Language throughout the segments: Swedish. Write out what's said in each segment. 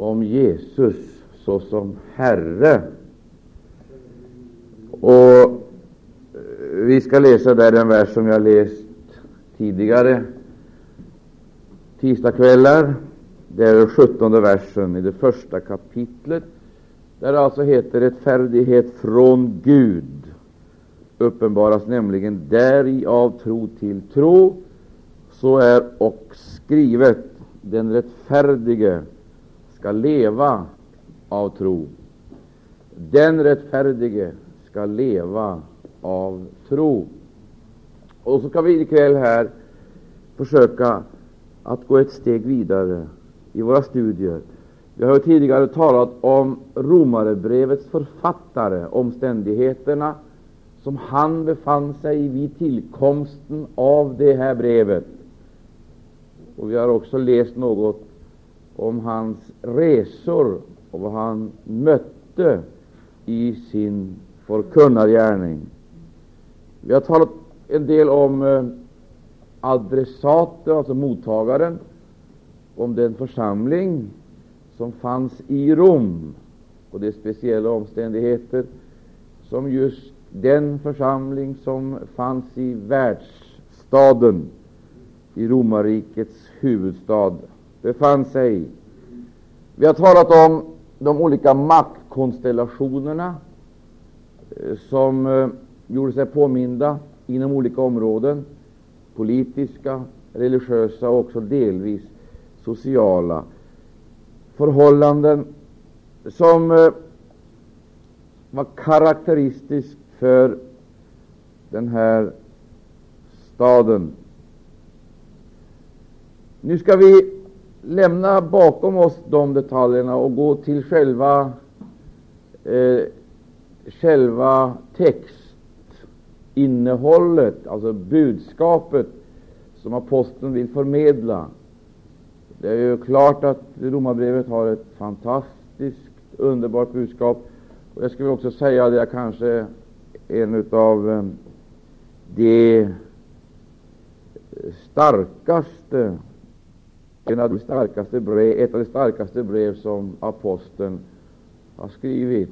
om Jesus såsom Herre. Och eh, vi ska läsa där den vers som jag läst tidigare tisdagskvällar. Det är den sjuttonde versen i det första kapitlet, där det alltså heter rättfärdighet från Gud uppenbaras nämligen däri av tro till tro. Så är och skrivet, den rättfärdige skall leva av tro. Den rättfärdige skall leva av tro. Och så ska vi ikväll här försöka att gå ett steg vidare i våra studier. Vi har tidigare talat om Romarebrevets författare, omständigheterna som han befann sig i vid tillkomsten av det här brevet. Och vi har också läst något om hans resor och vad han mötte i sin förkunnargärning. Vi har talat en del om eh, adressaten, alltså mottagaren, om den församling som fanns i Rom och de speciella omständigheter som just den församling som fanns i världsstaden, i romarrikets huvudstad, befann sig i. Vi har talat om de olika maktkonstellationerna eh, som eh, gjorde sig påminda inom olika områden, politiska, religiösa och också delvis sociala förhållanden som eh, var karaktäristiskt för den här staden. Nu ska vi lämna bakom oss de detaljerna och gå till själva, eh, själva textinnehållet, alltså budskapet som aposteln vill förmedla. Det är ju klart att Romarbrevet har ett fantastiskt, underbart budskap. Och jag skulle också säga att det är kanske en av eh, de starkaste en av de starkaste brev, ett av de starkaste brev som aposteln har skrivit.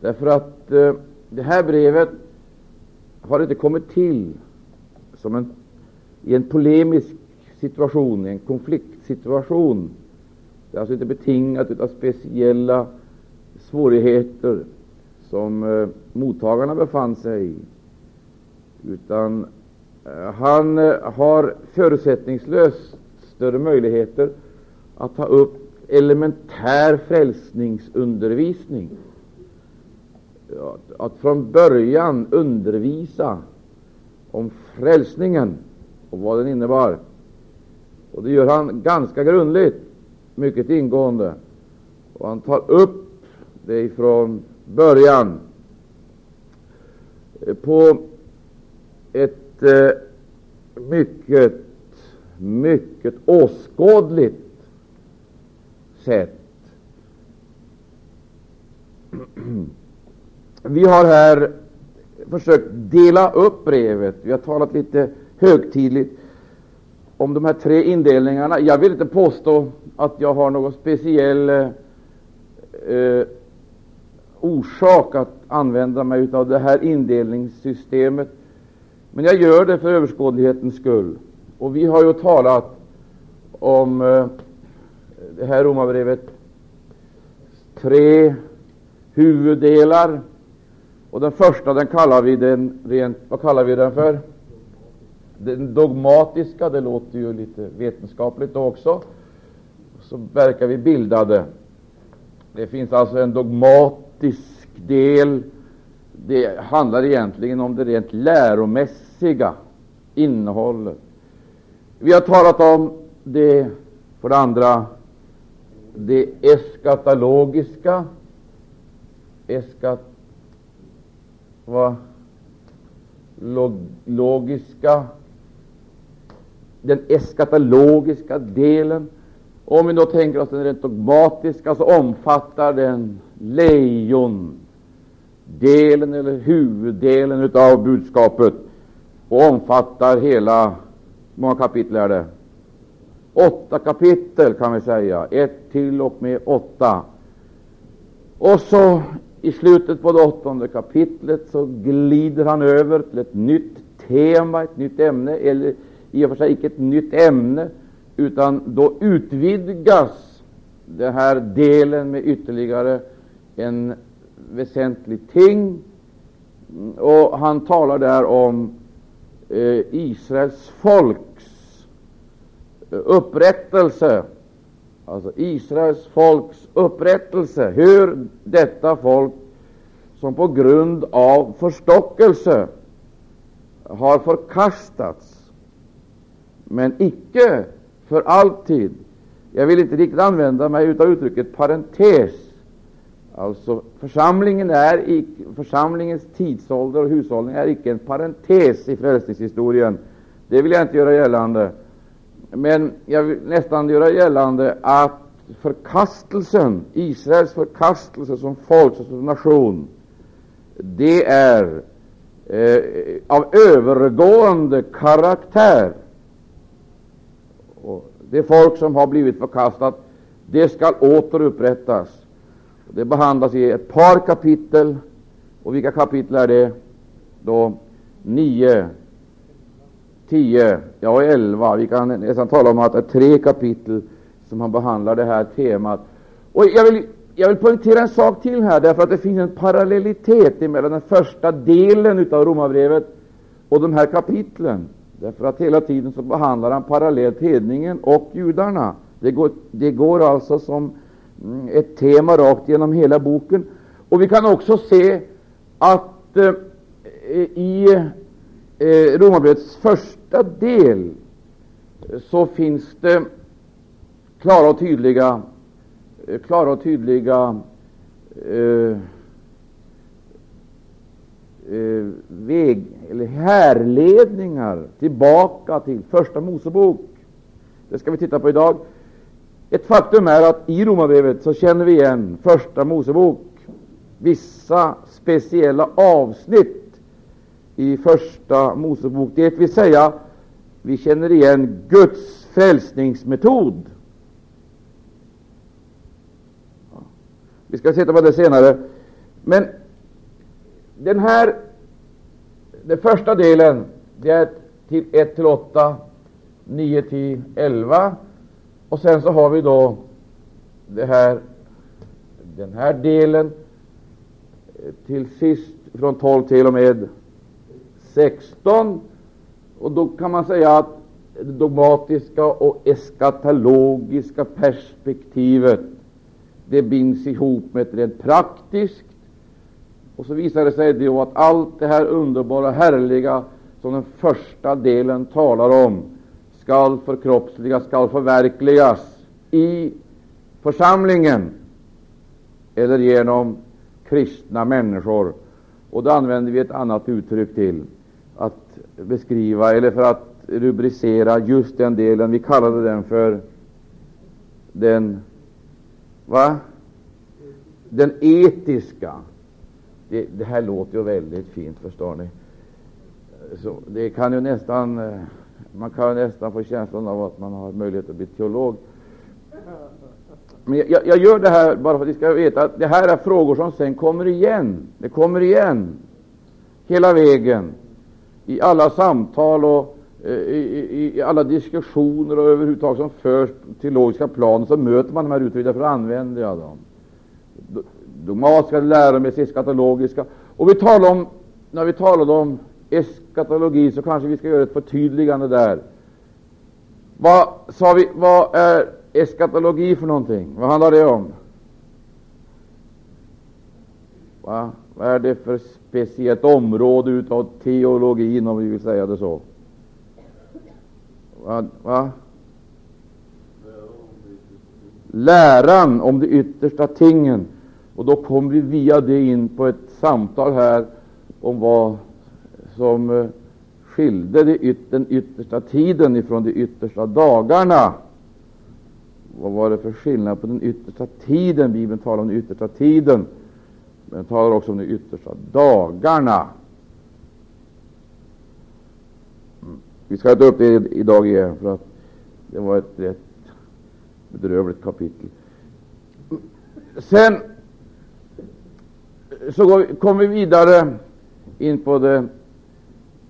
Därför att eh, det här brevet har inte kommit till som en, i en polemisk situation, en konfliktsituation. Det är alltså inte betingat av speciella svårigheter som eh, mottagarna befann sig i, utan han eh, har förutsättningslöst större möjligheter att ta upp elementär frälsningsundervisning. Att från början undervisa om frälsningen och vad den innebar. Och det gör han ganska grundligt, mycket ingående. Och han tar upp det från början eh, på ett mycket, mycket åskådligt sätt. Vi har här försökt dela upp brevet. Vi har talat lite högtidligt om de här tre indelningarna. Jag vill inte påstå att jag har någon speciell eh, eh orsak att använda mig av det här indelningssystemet, men jag gör det för överskådlighetens skull. Och vi har ju talat om eh, det här romabrevet tre huvuddelar. Och den första den kallar vi den rent, vad kallar vi den för? Den dogmatiska, det låter ju lite vetenskapligt också. Så verkar vi bildade. Det finns alltså en dogmatisk del. Det handlar egentligen om det rent läromässiga innehållet. Vi har talat om det, för det andra, det eskatologiska. Eskat, vad? Log, logiska den eskatologiska delen. Om vi då tänker oss den rent dogmatiska, så omfattar den lejon. Delen eller huvuddelen av budskapet och omfattar hela, hur många kapitel är det? åtta kapitel kan vi säga, ett till och med åtta. Och så i slutet på det åttonde kapitlet så glider han över till ett nytt tema, ett nytt ämne, eller i och för sig icke ett nytt ämne, utan då utvidgas den här delen med ytterligare en väsentlig ting. Och han talar där om eh, Israels folks eh, upprättelse, alltså Israels folks upprättelse, hur detta folk som på grund av förstockelse har förkastats, men icke för alltid. Jag vill inte riktigt använda mig av uttrycket parentes. Alltså församlingen är församlingens tidsålder och hushållning är icke en parentes i frälsningshistorien. Det vill jag inte göra gällande. Men jag vill nästan göra gällande att förkastelsen, Israels förkastelse som folk, som nation, det är eh, av övergående karaktär. Och det folk som har blivit förkastat, det skall återupprättas. Det behandlas i ett par kapitel. Och vilka kapitel är det? Då 9, 10, ja 11. Vi kan nästan tala om att det är tre kapitel som han behandlar det här temat. Och jag vill, jag vill poängtera en sak till här, därför att det finns en parallellitet mellan den första delen av Romarbrevet och de här kapitlen. Därför att hela tiden så behandlar han parallellt hedningen och judarna. Det går, det går alltså som ett tema rakt genom hela boken. Och vi kan också se att eh, i eh, Romarbrevets första del så finns det klara och tydliga, eh, klara och tydliga eh, eh, väg, eller härledningar tillbaka till Första Mosebok. Det ska vi titta på idag. Ett faktum är att i Romarbrevet så känner vi igen Första Mosebok, vissa speciella avsnitt i Första Mosebok. Det vill säga, vi känner igen Guds frälsningsmetod. Vi ska titta på det senare. Men den här, den första delen, det är till 1 till 8, 9 till 11. Och sen så har vi då det här, den här delen eh, till sist från 12 till och med 16. Och då kan man säga att det dogmatiska och eskatologiska perspektivet det binds ihop med ett rent praktiskt och så visar det sig då att allt det här underbara, härliga som den första delen talar om skall förkroppsligas, skall förverkligas i församlingen eller genom kristna människor. Och då använder vi ett annat uttryck till att beskriva, eller för att rubricera just den delen. Vi kallade den för den, va? den etiska det, det, här låter ju väldigt fint, förstår ni. Så det kan ju nästan, eh, man kan nästan få känslan av att man har möjlighet att bli teolog. Men jag, jag gör det här bara för att ni ska veta att det här är frågor som sen kommer igen. Det kommer igen hela vägen i alla samtal och eh, i, i, i alla diskussioner och överhuvudtaget som förs till logiska plan, så möter man de här uttrycken, därför använder jag dem dogmatiska, läromässiga, skatologiska. Och vi talar om, när vi talade om eskatologi så kanske vi ska göra ett förtydligande där. Vad sa vi, vad är eskatologi för någonting? Vad handlar det om? Va? Vad är det för speciellt område utav teologin, om vi vill säga det så? Va? Va? Läran om de yttersta tingen. Och då kommer vi via det in på ett samtal här om vad som eh, skilde den yttersta tiden ifrån de yttersta dagarna. Vad var det för skillnad på den yttersta tiden? Bibeln talar om den yttersta tiden, men den talar också om de yttersta dagarna. Vi ska ta upp det idag igen, för att Det var ett rätt bedrövligt kapitel. Sen så kommer vi vidare in på det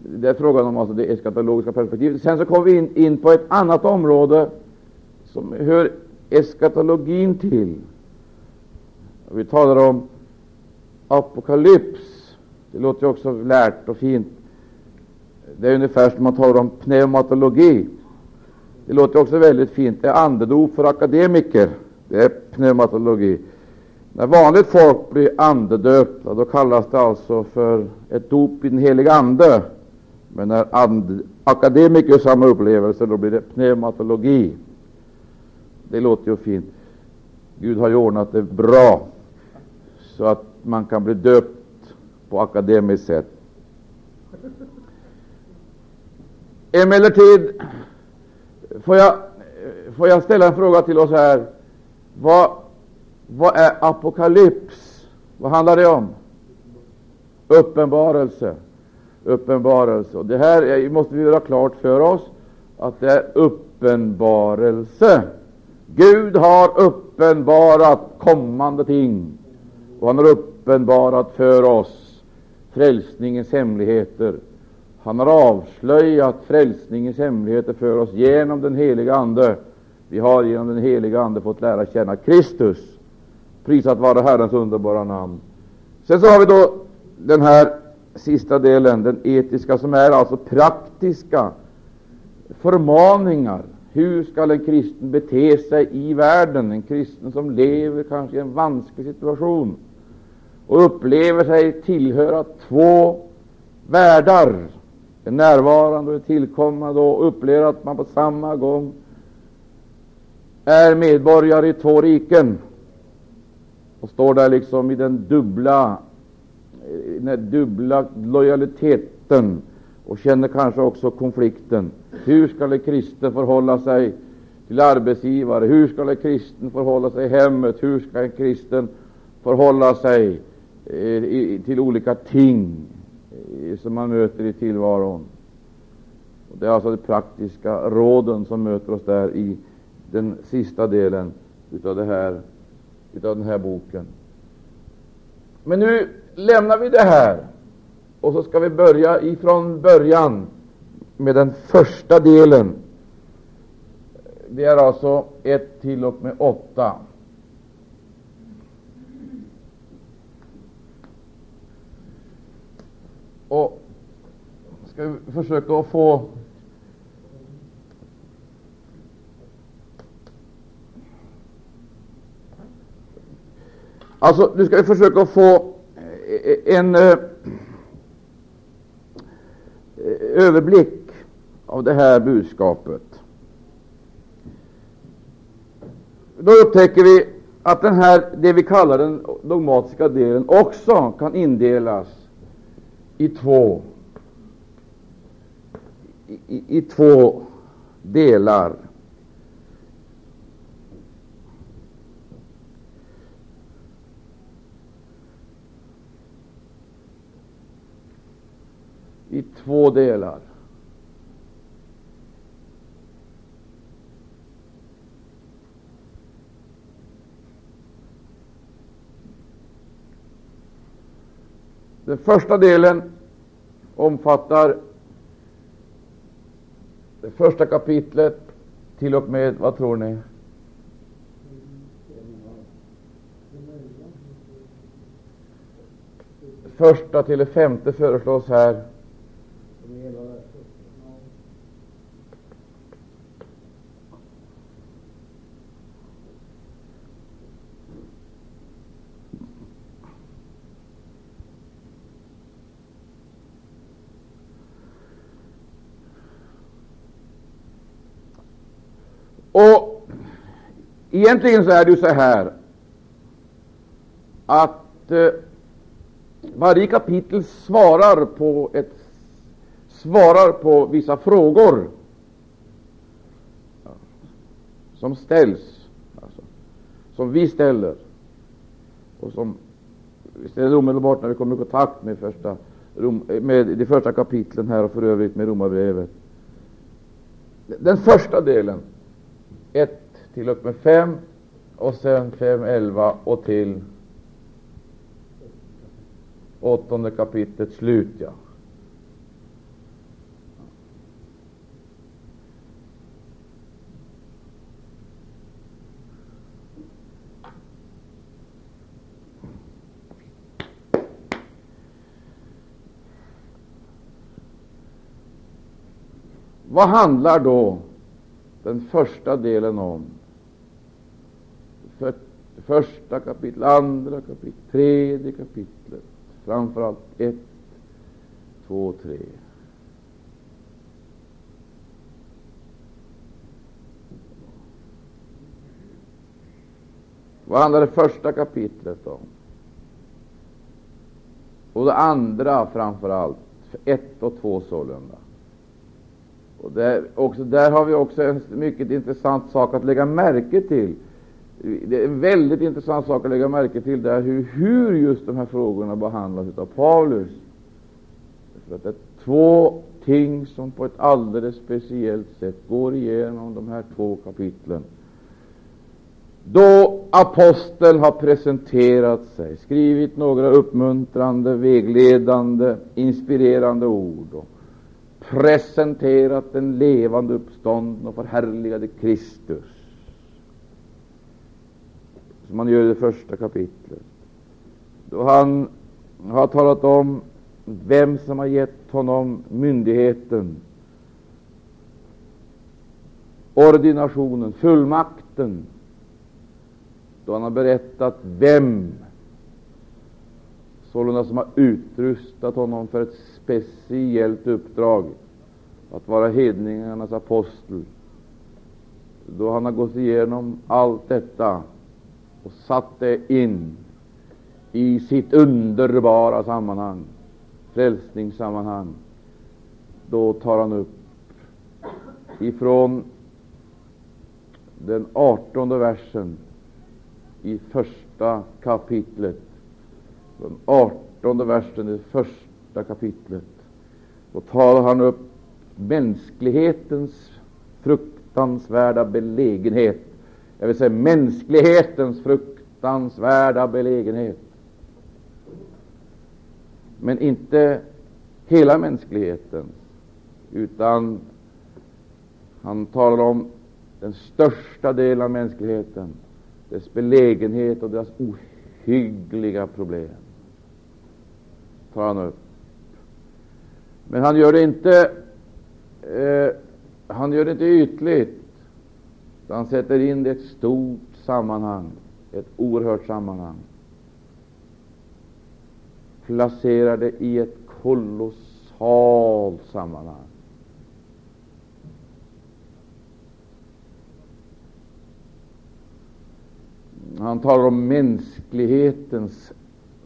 det är frågan om alltså det eskatologiska perspektivet. Sen så kommer vi in, in på ett annat område som hör eskatologin till. Vi talar om apokalyps. Det låter ju också lärt och fint. Det är ungefär som man talar om pneumatologi. Det låter också väldigt fint. Det är andedop för akademiker. Det är pneumatologi. När vanligt folk blir andedöpta, då kallas det alltså för ett dop i den heliga Ande. Men när akademiker har samma upplevelse, då blir det pneumatologi. Det låter ju fint. Gud har ju ordnat det bra så att man kan bli döpt på akademiskt sätt. Emellertid får jag, får jag ställa en fråga till oss här. Vad, vad är apokalyps? Vad handlar det om? Uppenbarelse uppenbarelse. Och det här måste vi göra klart för oss, att det är uppenbarelse. Gud har uppenbarat kommande ting, och han har uppenbarat för oss frälsningens hemligheter. Han har avslöjat frälsningens hemligheter för oss genom den heliga Ande. Vi har genom den heliga Ande fått lära känna Kristus. Prisat vare Herrens underbara namn. Sen så har vi då den här sista delen, den etiska, som är alltså praktiska förmaningar. Hur skall en kristen bete sig i världen? En kristen som lever kanske i en vansklig situation och upplever sig tillhöra två världar, en närvarande och en tillkommande, och upplever att man på samma gång är medborgare i två riken och står där liksom i den dubbla den här dubbla lojaliteten och känner kanske också konflikten. Hur skall en kristen förhålla sig till arbetsgivare? Hur skall en kristen förhålla sig i hemmet? Hur skall en kristen förhålla sig eh, till olika ting eh, som man möter i tillvaron? Det är alltså de praktiska råden som möter oss där i den sista delen utav, det här, utav den här boken. Men nu lämnar vi det här och så ska vi börja ifrån början med den första delen. Det är alltså 1 till och med 8. Och ska vi försöka att få Alltså, nu ska vi försöka få Eh, en eh, eh, överblick av det här budskapet. Då upptäcker vi att den här, det vi kallar den dogmatiska delen också kan indelas i två, i, i två delar. I två delar. Den första delen omfattar det första kapitlet till och med, vad tror ni? Första till det femte föreslås här. Och egentligen så är det ju så här att eh, varje kapitel svarar på, ett, svarar på vissa frågor som ställs, alltså, som vi ställer och som vi ställer omedelbart när vi kommer i kontakt med, första, med de första kapitlen här och för övrigt med Romarbrevet. Den första delen 1 till och med 5 och sen 5, 11 och till åttonde kapitlet slut. Ja. Vad handlar då den första delen om? För, första kapitlet, andra kapitlet, tredje kapitlet, framförallt ett, två, tre. Vad handlar det första kapitlet om? Och det andra framför allt, ett och två sålunda. Och där, också, där har vi också en mycket intressant sak att lägga märke till. Det är en väldigt intressant sak att lägga märke till där hur, hur just de här frågorna behandlas av Paulus. För att det är två ting som på ett alldeles speciellt sätt går igenom de här två kapitlen. Då aposteln har presenterat sig, skrivit några uppmuntrande, vägledande, inspirerande ord och presenterat den levande uppstånden och förhärligade Kristus, som han gör i det första kapitlet, då han har talat om vem som har gett honom myndigheten, ordinationen, fullmakten, då han har berättat vem sålunda som har utrustat honom för ett speciellt uppdrag, att vara hedningarnas apostel. Då han har gått igenom allt detta och satt det in i sitt underbara sammanhang, frälsningssammanhang, då tar han upp ifrån den artonde versen i första kapitlet, den artonde versen i första kapitlet, då tar han upp mänsklighetens fruktansvärda belägenhet. Jag vill säga mänsklighetens fruktansvärda belägenhet. Men inte hela mänskligheten, utan han talar om den största delen av mänskligheten, dess belägenhet och deras ohyggliga problem. tar han upp. Men han gör det inte eh, han gör det inte ytligt. Han sätter in det i ett stort sammanhang, ett oerhört sammanhang. Placerar det i ett kolossalt sammanhang. Han talar om mänsklighetens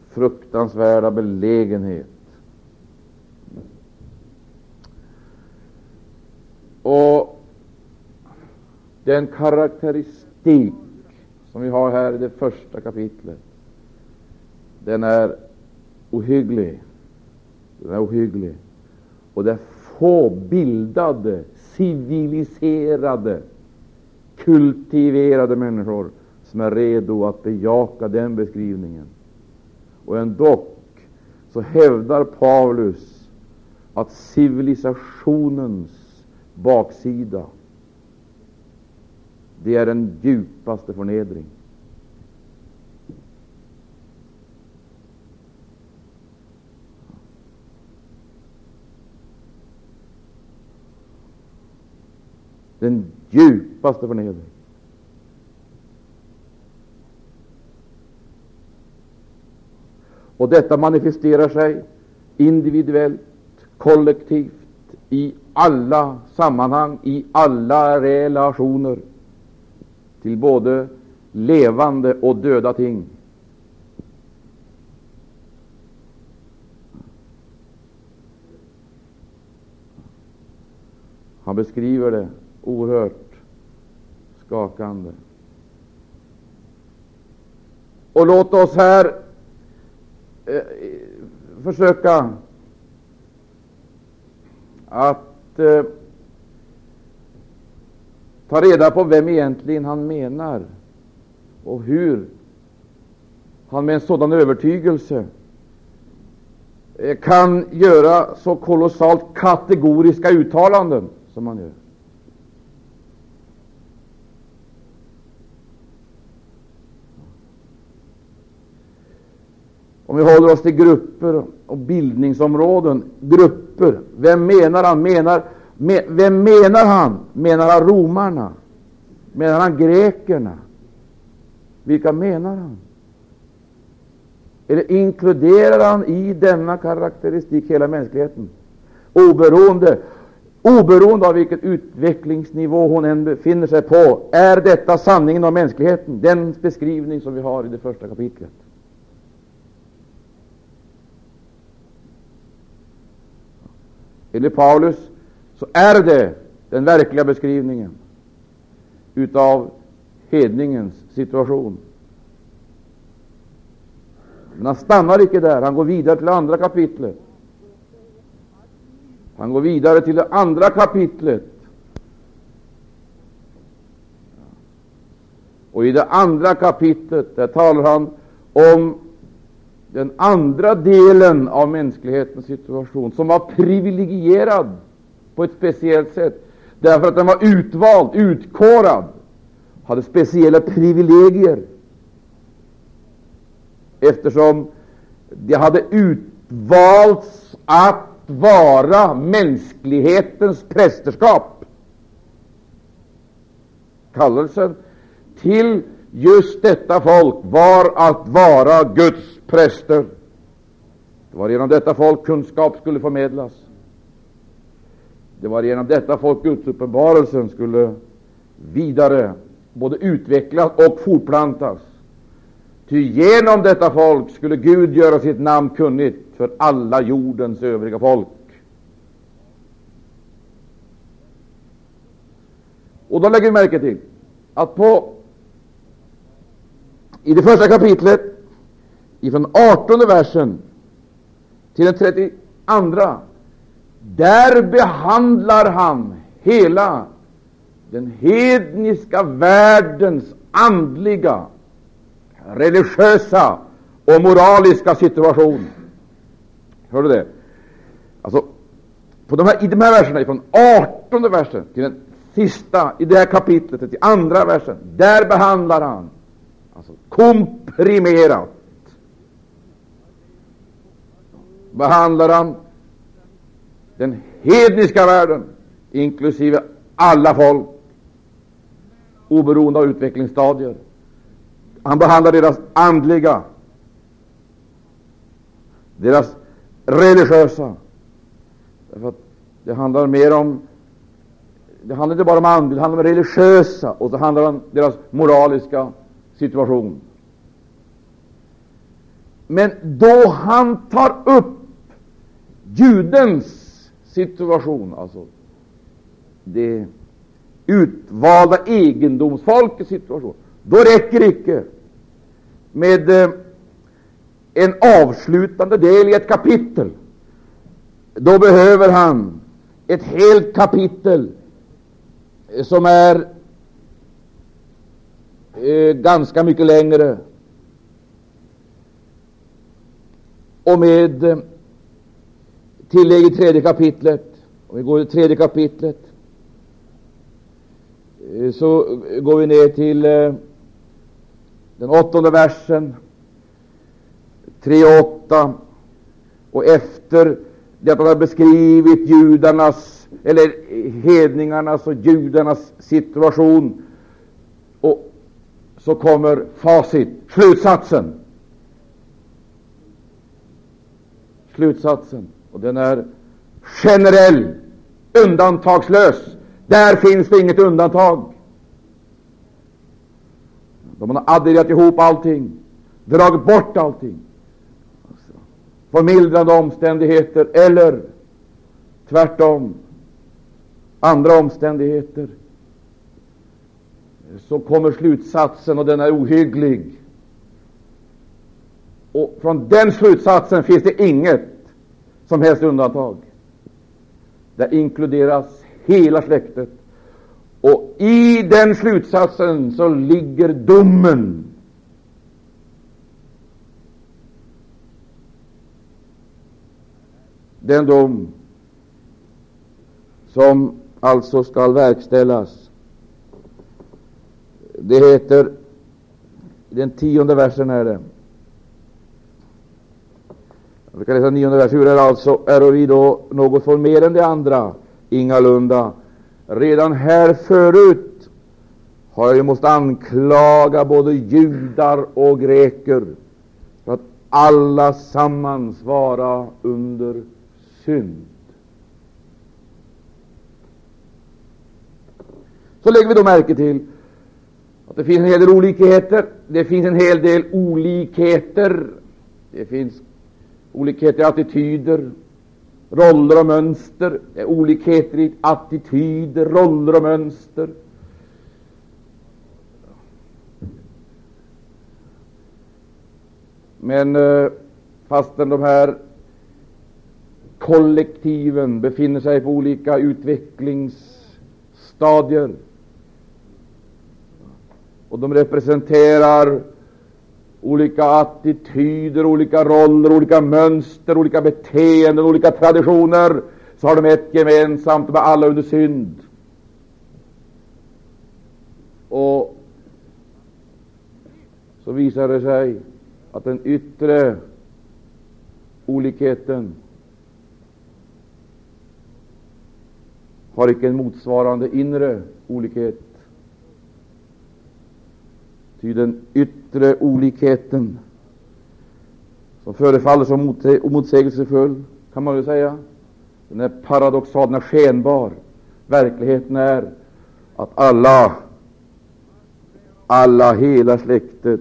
fruktansvärda belägenhet. Och den karaktäristik som vi har här i det första kapitlet, den är ohygglig. Den är ohygglig. Och det är få bildade, civiliserade, kultiverade människor som är redo att bejaka den beskrivningen. Och ändå så hävdar Paulus att civilisationens baksida, det är den djupaste förnedring. Den djupaste förnedring. Och detta manifesterar sig individuellt, kollektivt, i alla sammanhang, i alla relationer till både levande och döda ting. Han beskriver det oerhört skakande. Och låt oss här eh, försöka att eh, ta reda på vem egentligen han menar och hur han med en sådan övertygelse eh, kan göra så kolossalt kategoriska uttalanden som han gör. Om vi håller oss till grupper och bildningsområden, grupper, vem menar han? Menar, me, vem menar han? Menar han romarna? Menar han grekerna? Vilka menar han? Eller inkluderar han i denna karaktäristik hela mänskligheten? Oberoende, oberoende av vilken utvecklingsnivå hon än befinner sig på, är detta sanningen om mänskligheten, den beskrivning som vi har i det första kapitlet. Enligt Paulus så är det den verkliga beskrivningen utav hedningens situation. Men han stannar icke där. Han går vidare till andra kapitlet. Han går vidare till det andra kapitlet. Och i det andra kapitlet där talar han om den andra delen av mänsklighetens situation, som var privilegierad på ett speciellt sätt, därför att den var utvald, utkorad, hade speciella privilegier, eftersom de hade utvalts att vara mänsklighetens prästerskap. Kallelsen till just detta folk var att vara Guds präster. Det var genom detta folk kunskap skulle förmedlas. Det var genom detta folk Gudsuppenbarelsen skulle vidare både utvecklas och fortplantas. Ty genom detta folk skulle Gud göra sitt namn kunnigt för alla jordens övriga folk. Och då lägger vi märke till att på i det första kapitlet ifrån 18 versen till den 32, där behandlar han hela den hedniska världens andliga, religiösa och moraliska situation. Hör du det? Alltså, på de här, I de här verserna, från 18 versen till den sista i det här kapitlet, till andra versen, där behandlar han alltså komprimerat behandlar han den hedniska världen, inklusive alla folk, oberoende av utvecklingsstadier. Han behandlar deras andliga, deras religiösa. Därför att det handlar mer om det handlar inte bara om andliga, det handlar om religiösa, och så handlar det om deras moraliska situation. Men då han tar upp judens situation, alltså det utvalda egendomsfolkets situation, då räcker det icke med eh, en avslutande del i ett kapitel. Då behöver han ett helt kapitel eh, som är eh, ganska mycket längre och med eh, tillägg i tredje kapitlet. Om vi går till tredje kapitlet eh, så går vi ner till eh, den åttonde versen, 3 och 8. Och efter det att han har beskrivit judarnas, eller hedningarnas och judarnas situation, och så kommer facit, slutsatsen. Slutsatsen. Och den är generell, undantagslös. Där finns det inget undantag. De har adderat ihop allting, dragit bort allting. Alltså, förmildrande omständigheter eller tvärtom andra omständigheter. Så kommer slutsatsen, och den är ohygglig. Och från den slutsatsen finns det inget som helst undantag. Där inkluderas hela släktet Och i den slutsatsen så ligger domen. Den dom som alltså skall verkställas. Det heter, i den tionde versen är det, vi kan läsa nionde vers. Hur är alltså, är vi då något för mer än de andra? Ingalunda. Redan här förut har jag ju måste anklaga både judar och greker för att alla sammans vara under synd. Så lägger vi då märke till att det finns en hel del olikheter. Det finns en hel del olikheter. Det finns olikheter i attityder, roller och mönster. Det är olikheter i attityder, roller och mönster. Men eh, fastän de här kollektiven befinner sig på olika utvecklingsstadier och de representerar olika attityder, olika roller, olika mönster, olika beteenden, olika traditioner, så har de ett gemensamt, de är alla under synd. Och så visar det sig att den yttre olikheten har icke en motsvarande inre olikhet. Ty den yttre olikheten, som förefaller så motsägelsefull, kan man väl säga, den är paradoxal, den är skenbar. Verkligheten är att alla, alla, hela släktet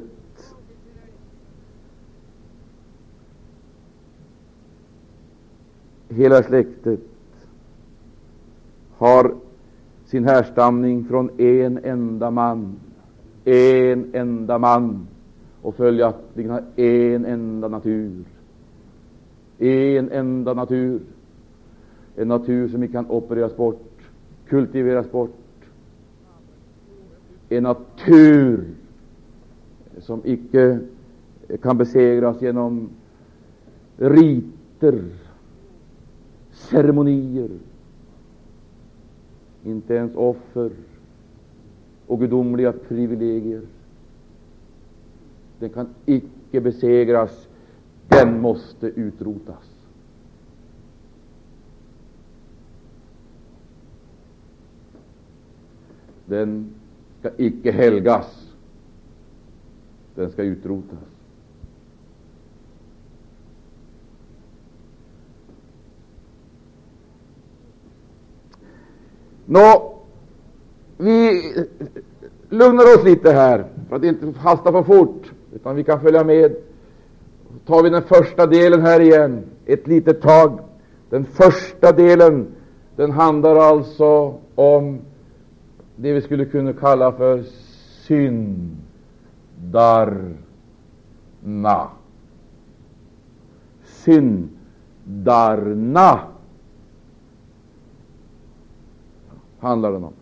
hela släktet har sin härstamning från en enda man en enda man och följaktligen har en enda natur. En enda natur. En natur som inte kan opereras bort, kultiveras bort. En natur som icke kan besegras genom riter, ceremonier, inte ens offer och gudomliga privilegier. Den kan icke besegras, den måste utrotas. Den ska icke helgas, den ska utrotas. Nå, vi lugnar oss lite här för att inte hasta för fort, utan vi kan följa med. tar vi den första delen här igen, ett litet tag. Den första delen, den handlar alltså om det vi skulle kunna kalla för syndarna. Syndarna handlar den om.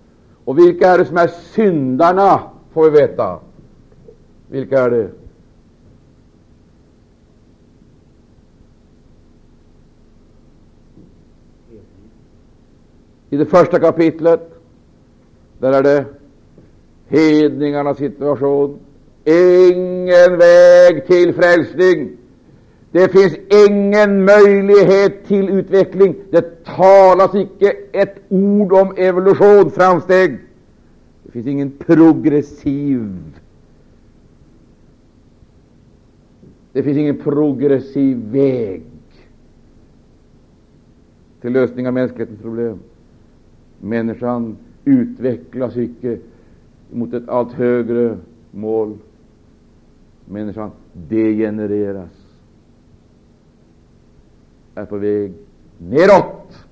Och vilka är det som är syndarna, får vi veta. Vilka är det? I det första kapitlet, där är det hedningarnas situation. Ingen väg till frälsning. Det finns ingen möjlighet till utveckling. Det talas icke ett ord om evolution, framsteg. Det finns ingen progressiv Det finns ingen progressiv väg till lösning av mänsklighetens problem. Människan utvecklas icke mot ett allt högre mål. Människan degenereras är på väg neråt.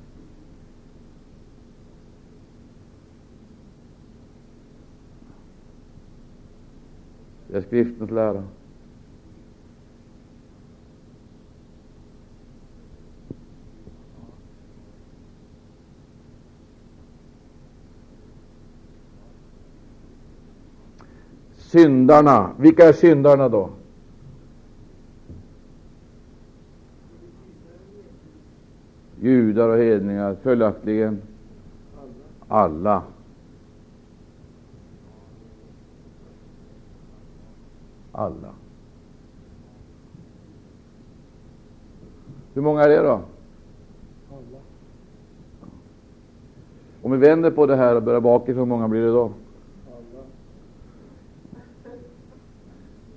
Det är skriftens lära. Syndarna, vilka är syndarna då? Judar och hedningar, följaktligen alla. Alla. Hur många är det då? Om vi vänder på det här och börjar bakifrån, hur många blir det då?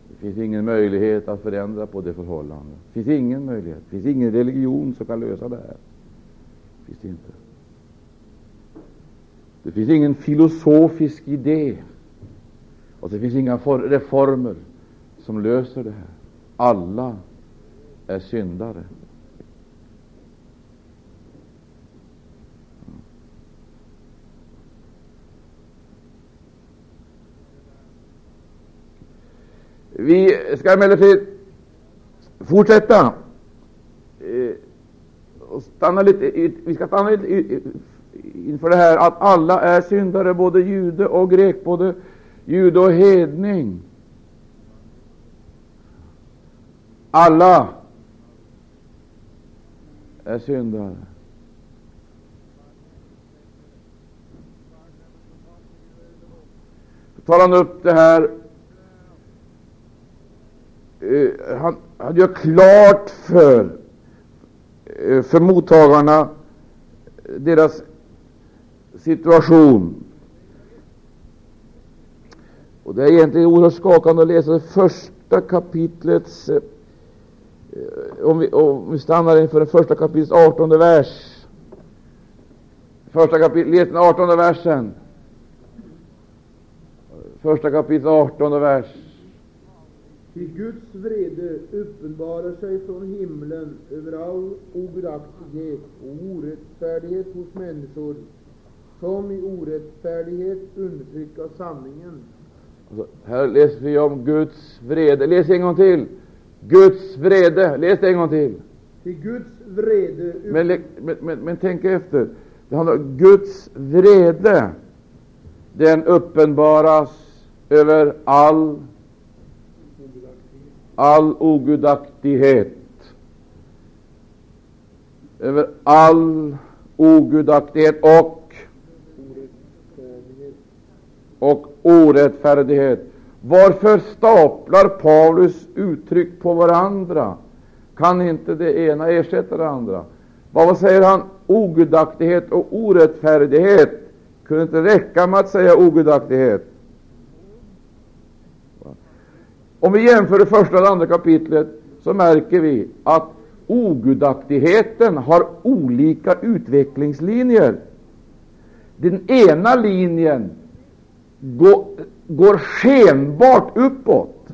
Det finns ingen möjlighet att förändra på det förhållandet. Det finns ingen möjlighet. Det finns ingen religion som kan lösa det här. Det finns inte. Det finns ingen filosofisk idé och det finns inga reformer som löser det här. Alla är syndare. Vi ska emellertid fortsätta eh, stanna lite, vi ska stanna lite inför det här att alla är syndare, både jude och grek, både jude och hedning. Alla är syndare. Så tar han upp det här eh, han, han gör klart för, Eh, för mottagarna deras situation. Och Det är egentligen oerhört skakande att läsa det första kapitlets eh, om vi, om vi stannar inför det första kapitlets artonde vers. Första kapitlet, den artonde versen. Första kapitlet, 18 vers. Ty Guds vrede uppenbarar sig från himlen över all ogudaktighet och orättfärdighet hos människor, som i orättfärdighet undertrycka sanningen. Alltså, här läser vi om Guds vrede. Läs en gång till. Guds vrede. Läs det en gång till. Till Guds vrede men, men, men, men tänk efter. Det handlar om Guds vrede. Den uppenbaras över all all ogudaktighet, över all ogudaktighet och och orättfärdighet. Varför staplar Paulus uttryck på varandra? Kan inte det ena ersätta det andra? Vad säger han? Ogudaktighet och orättfärdighet. Kunde inte räcka med att säga ogudaktighet? Om vi jämför det första och det andra kapitlet så märker vi att ogudaktigheten har olika utvecklingslinjer. Den ena linjen går, går skenbart uppåt.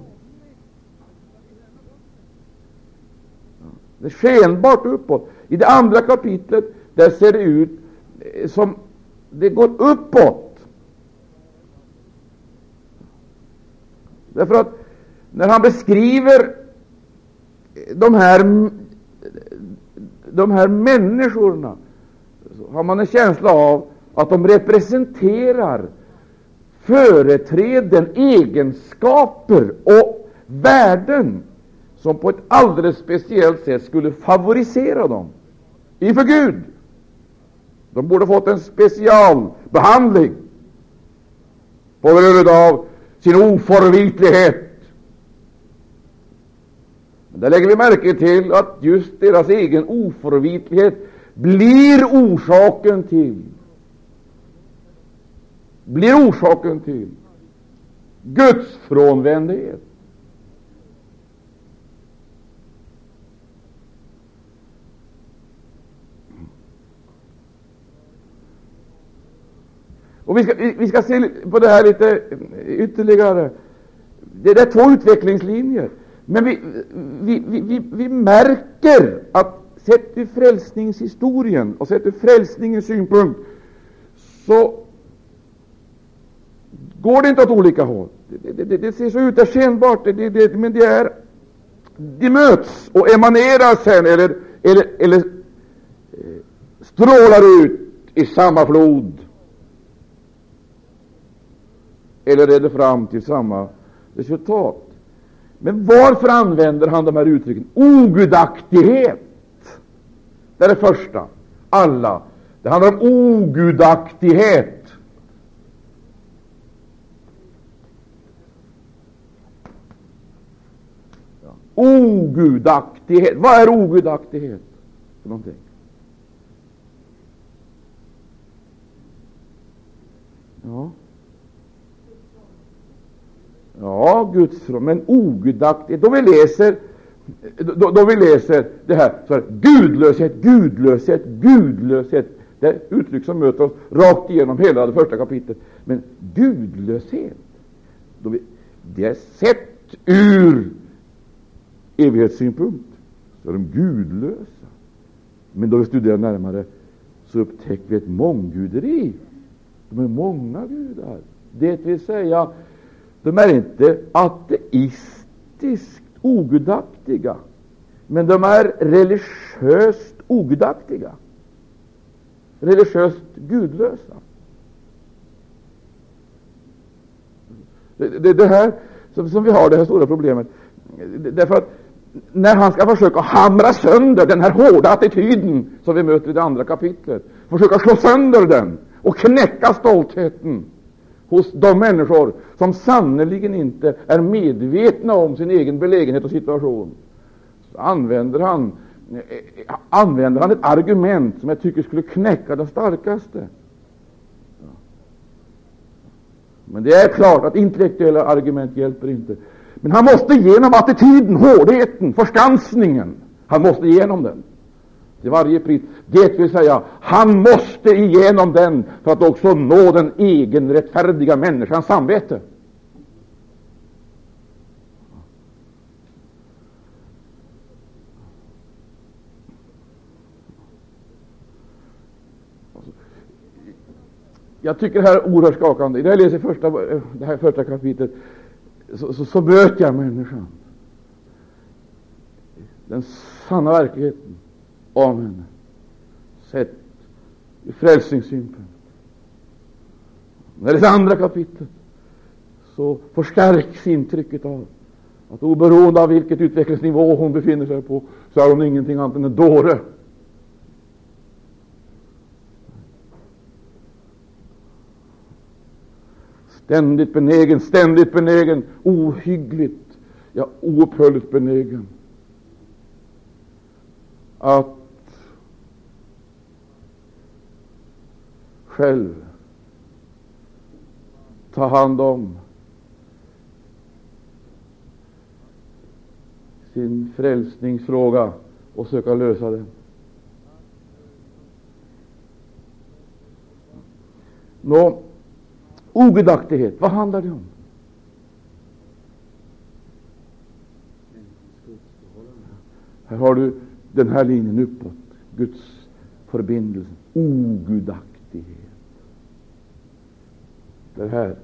Det är skenbart uppåt. I det andra kapitlet där ser det ut eh, som det går uppåt. Därför att när han beskriver de här, de här människorna så har man en känsla av att de representerar företräden, egenskaper och värden som på ett alldeles speciellt sätt skulle favorisera dem inför Gud. De borde fått en specialbehandling på grund av sin oförvitlighet där lägger vi märke till att just deras egen oförvitlighet blir orsaken till blir orsaken till Guds frånvändhet. Och vi ska, vi ska se på det här lite ytterligare. Det är två utvecklingslinjer. Men vi, vi, vi, vi, märker att sett ur frälsningshistorien och sett ur frälsningens synpunkt så går det inte åt olika håll. Det, det, det, det ser så ut, det är skenbart, men det är de möts och emanerar sen eller, eller, eller eh, strålar ut i samma flod eller leder fram till samma resultat. Men varför använder han de här uttrycken? Ogudaktighet. Det är det första. Alla. Det handlar om ogudaktighet. Ogudaktighet. Vad är ogudaktighet för någonting? Ja. Ja, Guds men ogudaktighet. Då vi läser då, då vi läser det här, så här gudlöshet, gudlöshet, gudlöshet. Det är uttryck som möter oss rakt igenom hela det första kapitlet. Men gudlöshet, då vi, det är sett ur evighetssynpunkt, så är de gudlösa. Men då vi studerar närmare så upptäcker vi ett mångguderi. De är många gudar. Det vill säga, de är inte ateistiskt ogudaktiga, men de är religiöst ogudaktiga, religiöst gudlösa. Det, det, det här som, som vi har det här stora problemet. Därför att när han ska försöka hamra sönder den här hårda attityden som vi möter i det andra kapitlet, försöka slå sönder den och knäcka stoltheten hos de människor som sannerligen inte är medvetna om sin egen belägenhet och situation, så använder han, eh, använder han ett argument som jag tycker skulle knäcka det starkaste. Men det är klart att intellektuella argument hjälper inte. Men han måste igenom attityden, hårdheten, förskansningen. Han måste igenom den till varje pris. Det vill säga, han måste igenom den för att också nå den egenrättfärdiga människans samvete. Jag tycker det här är oerhört skakande. När jag läser första, det här första kapitlet så, så, så möter jag människan. Den sanna verkligheten om henne, sett ur frälsningssynpunkt. När det andra kapitlet så förstärks intrycket av att oberoende av vilket utvecklingsnivå hon befinner sig på så är hon ingenting annat än en dåre. Ständigt benägen, ständigt benägen, ohyggligt, ja oupphörligt benägen att själv ta hand om sin frälsningsfråga och söka lösa den. Nå, ogudaktighet, vad handlar det om? Här har du den här linjen uppåt, Guds förbindelse, ogudaktighet. Det här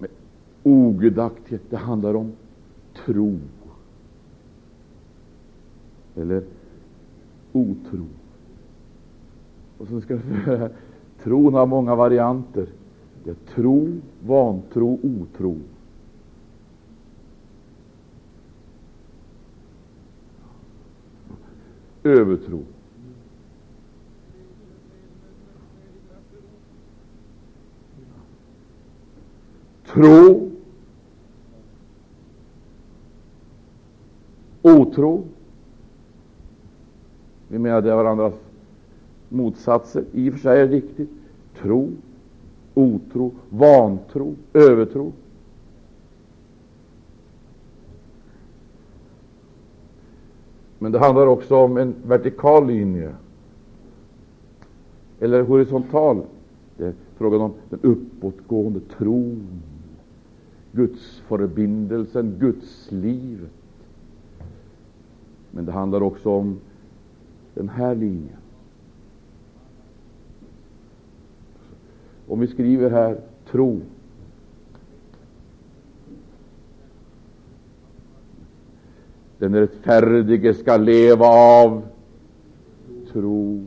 med ogudaktighet, det handlar om tro eller otro. Och sen ska tron har många varianter. Det är tro, vantro, otro. övertro. Tro, otro. Vi menar det är varandras motsatser. I och för sig är det riktigt. Tro, otro, vantro, övertro. Men det handlar också om en vertikal linje eller horisontal. Det är frågan om den uppåtgående tron, Guds förbindelsen, Guds livet. Men det handlar också om den här linjen. Om vi skriver här tro Den rättfärdige skall leva av tro.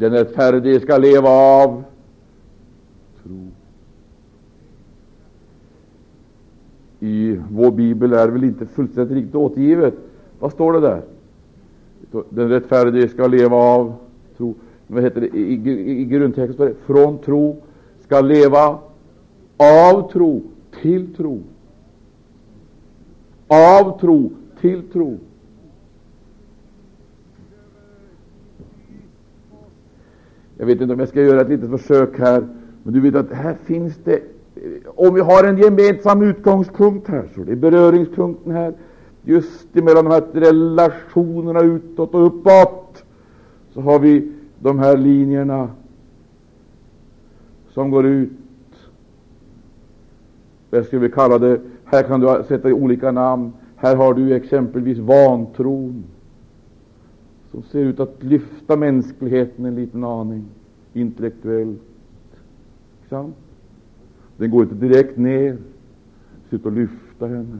Den rättfärdige ska leva av tro. I vår bibel är det väl inte fullständigt riktigt återgivet. Vad står det där? Den rättfärdige ska leva av tro. Vad heter det? I, i, i grundtexten står det från tro ska leva av tro till tro. Av tro till tro. Jag vet inte om jag ska göra ett litet försök här, men du vet att här finns det, om vi har en gemensam utgångspunkt här, så det är beröringspunkten här, just mellan de här relationerna utåt och uppåt, så har vi de här linjerna som går ut. Jag skulle vi kalla det, här kan du sätta olika namn. Här har du exempelvis vantron som ser ut att lyfta mänskligheten en liten aning intellektuellt. Sant? Den går inte direkt ner, ser ut att lyfta henne.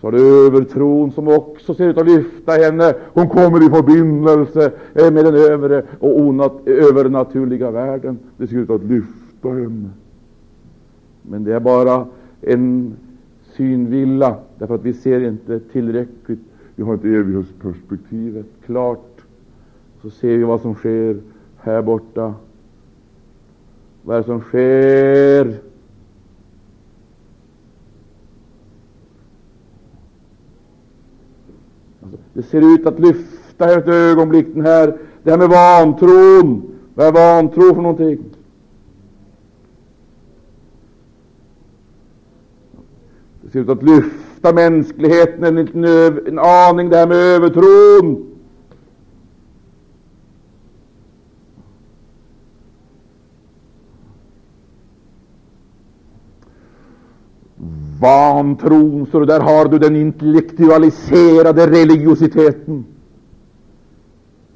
Så har du övertron som också ser ut att lyfta henne. Hon kommer i förbindelse med den övre och onat, övernaturliga världen. Det ser ut att lyfta henne. Men det är bara en synvilla, därför att vi ser inte tillräckligt. Vi har inte evighetsperspektivet klart. Så ser vi vad som sker här borta. Vad är det som sker? Alltså, det ser ut att lyfta ett ögonblick, den här, det här med vantron. Vad är vantro för någonting? Det ser ut att lyfta mänskligheten en, liten en aning, det här med övertron. vantron, så där har du den intellektualiserade religiositeten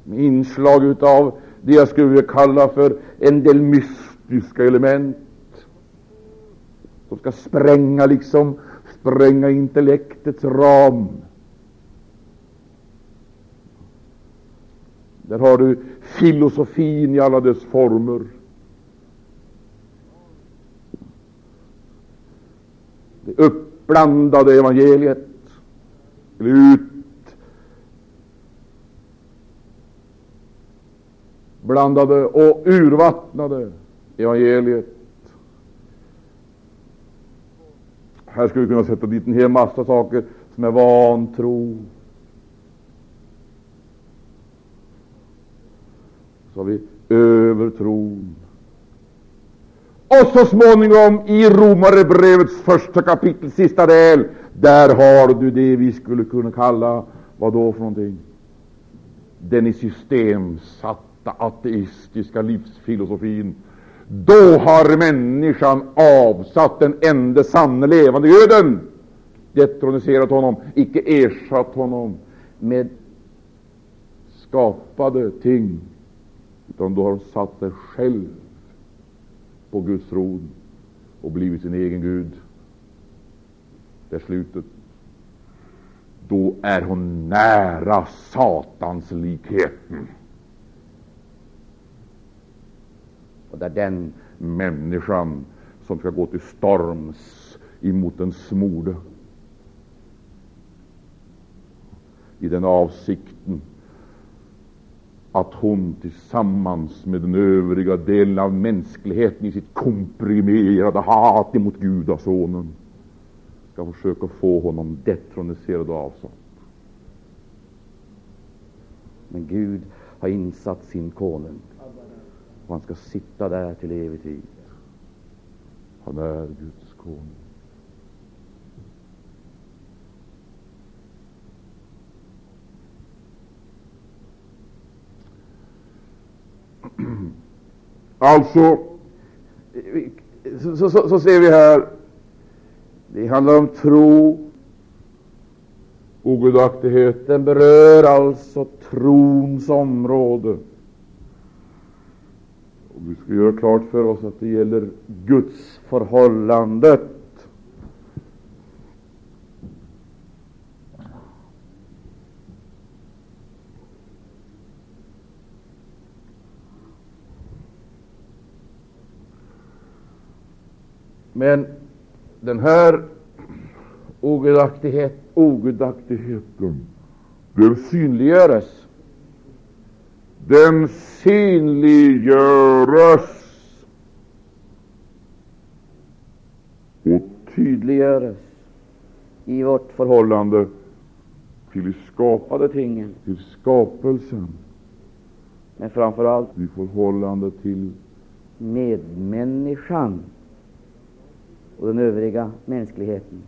med inslag av det jag skulle vilja kalla för en del mystiska element som ska spränga liksom spränga intellektets ram. Där har du filosofin i alla dess former. Det uppblandade evangeliet, eller utblandade och urvattnade evangeliet. Här skulle vi kunna sätta dit en hel massa saker som är vantro. Så har vi övertron. Och så småningom i Romarebrevets första kapitel, sista del, där har du det vi skulle kunna kalla, vad då för någonting? Den i system satta ateistiska livsfilosofin. Då har människan avsatt den enda sanne levande Guden, detroniserat honom, icke ersatt honom med skapade ting, utan då har hon satt sig själv på Guds tron och blivit sin egen Gud. Det är slutet. Då är hon nära Satans satanslikheten. Och det är den människan som ska gå till storms emot den smorde. I den avsikten att hon tillsammans med den övriga delen av mänskligheten i sitt komprimerade hat emot Gudasonen ska försöka få honom detroniserad och avsatt. Men Gud har insatt sin konung och han ska sitta där till evig tid. Han är Guds konung. Alltså, så, så, så, ser vi här, det handlar om tro, ogudaktighet. Den berör alltså trons område. Och vi ska göra klart för oss att det gäller Guds förhållandet. Men den här ogudaktighet, ogudaktigheten, den synliggöres den synliggöres och tydliggöres i vårt förhållande till de skapade tingen, till skapelsen, men framför allt i förhållande till medmänniskan och den övriga mänskligheten.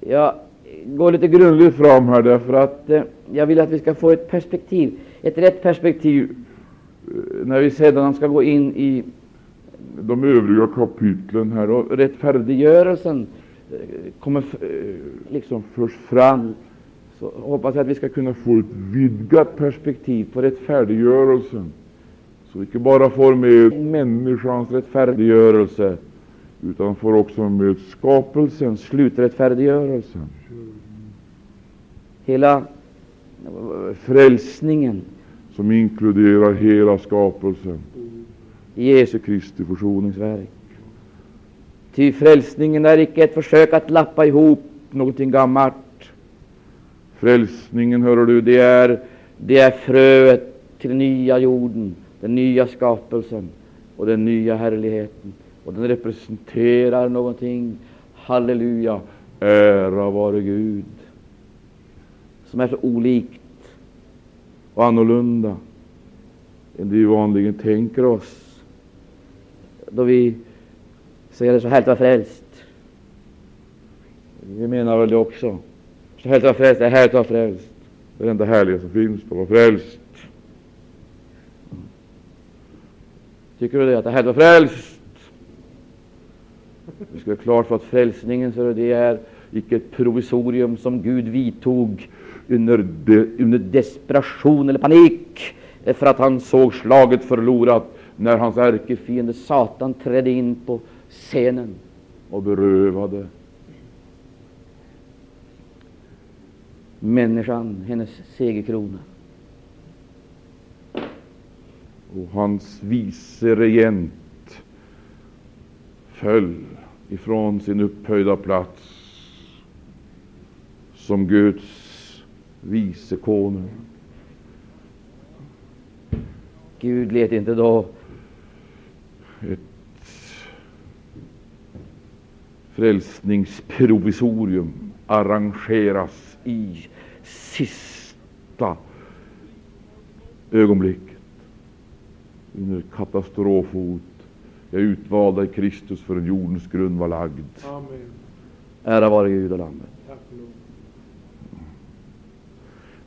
Jag går lite grundligt fram här därför att eh, jag vill att vi ska få ett perspektiv, ett rätt perspektiv eh, när vi sedan ska gå in i de övriga kapitlen här och rättfärdiggörelsen eh, kommer eh, liksom förs fram så hoppas jag att vi ska kunna få ett vidgat perspektiv på rättfärdiggörelsen så vi inte bara får med människans rättfärdiggörelse utan får också med skapelsens sluträttfärdiggörelse. Hela frälsningen som inkluderar hela skapelsen i Jesu Kristi försoningsverk. Ty frälsningen är icke ett försök att lappa ihop någonting gammalt. Frälsningen, hör du, det är, det är fröet till den nya jorden, den nya skapelsen och den nya härligheten. Och den representerar någonting, halleluja, ära vare Gud, som är så olikt och annorlunda än det vi vanligen tänker oss då vi säger det så härligt att vara frälst. Vi menar väl det också. Så härligt att vara frälst, det är härligt att vara frälst. Det är det enda härliga som finns, att vara frälst. Tycker du det, att det är härligt att vara frälst? Vi ska ha klart för att frälsningen så det är icke ett provisorium som Gud vidtog under, under desperation eller panik eh, för att han såg slaget förlorat när hans ärkefiende Satan trädde in på scenen och berövade människan hennes segerkrona. Och hans vice regent föll ifrån sin upphöjda plats som Guds vice konung. Gud lät inte då ett frälsningsprovisorium arrangeras i sista ögonblicket under katastrofhot. Jag är utvald i Kristus förrän jordens grund var lagd. Amen. Ära vare Gud och Lammet. Tack och lov.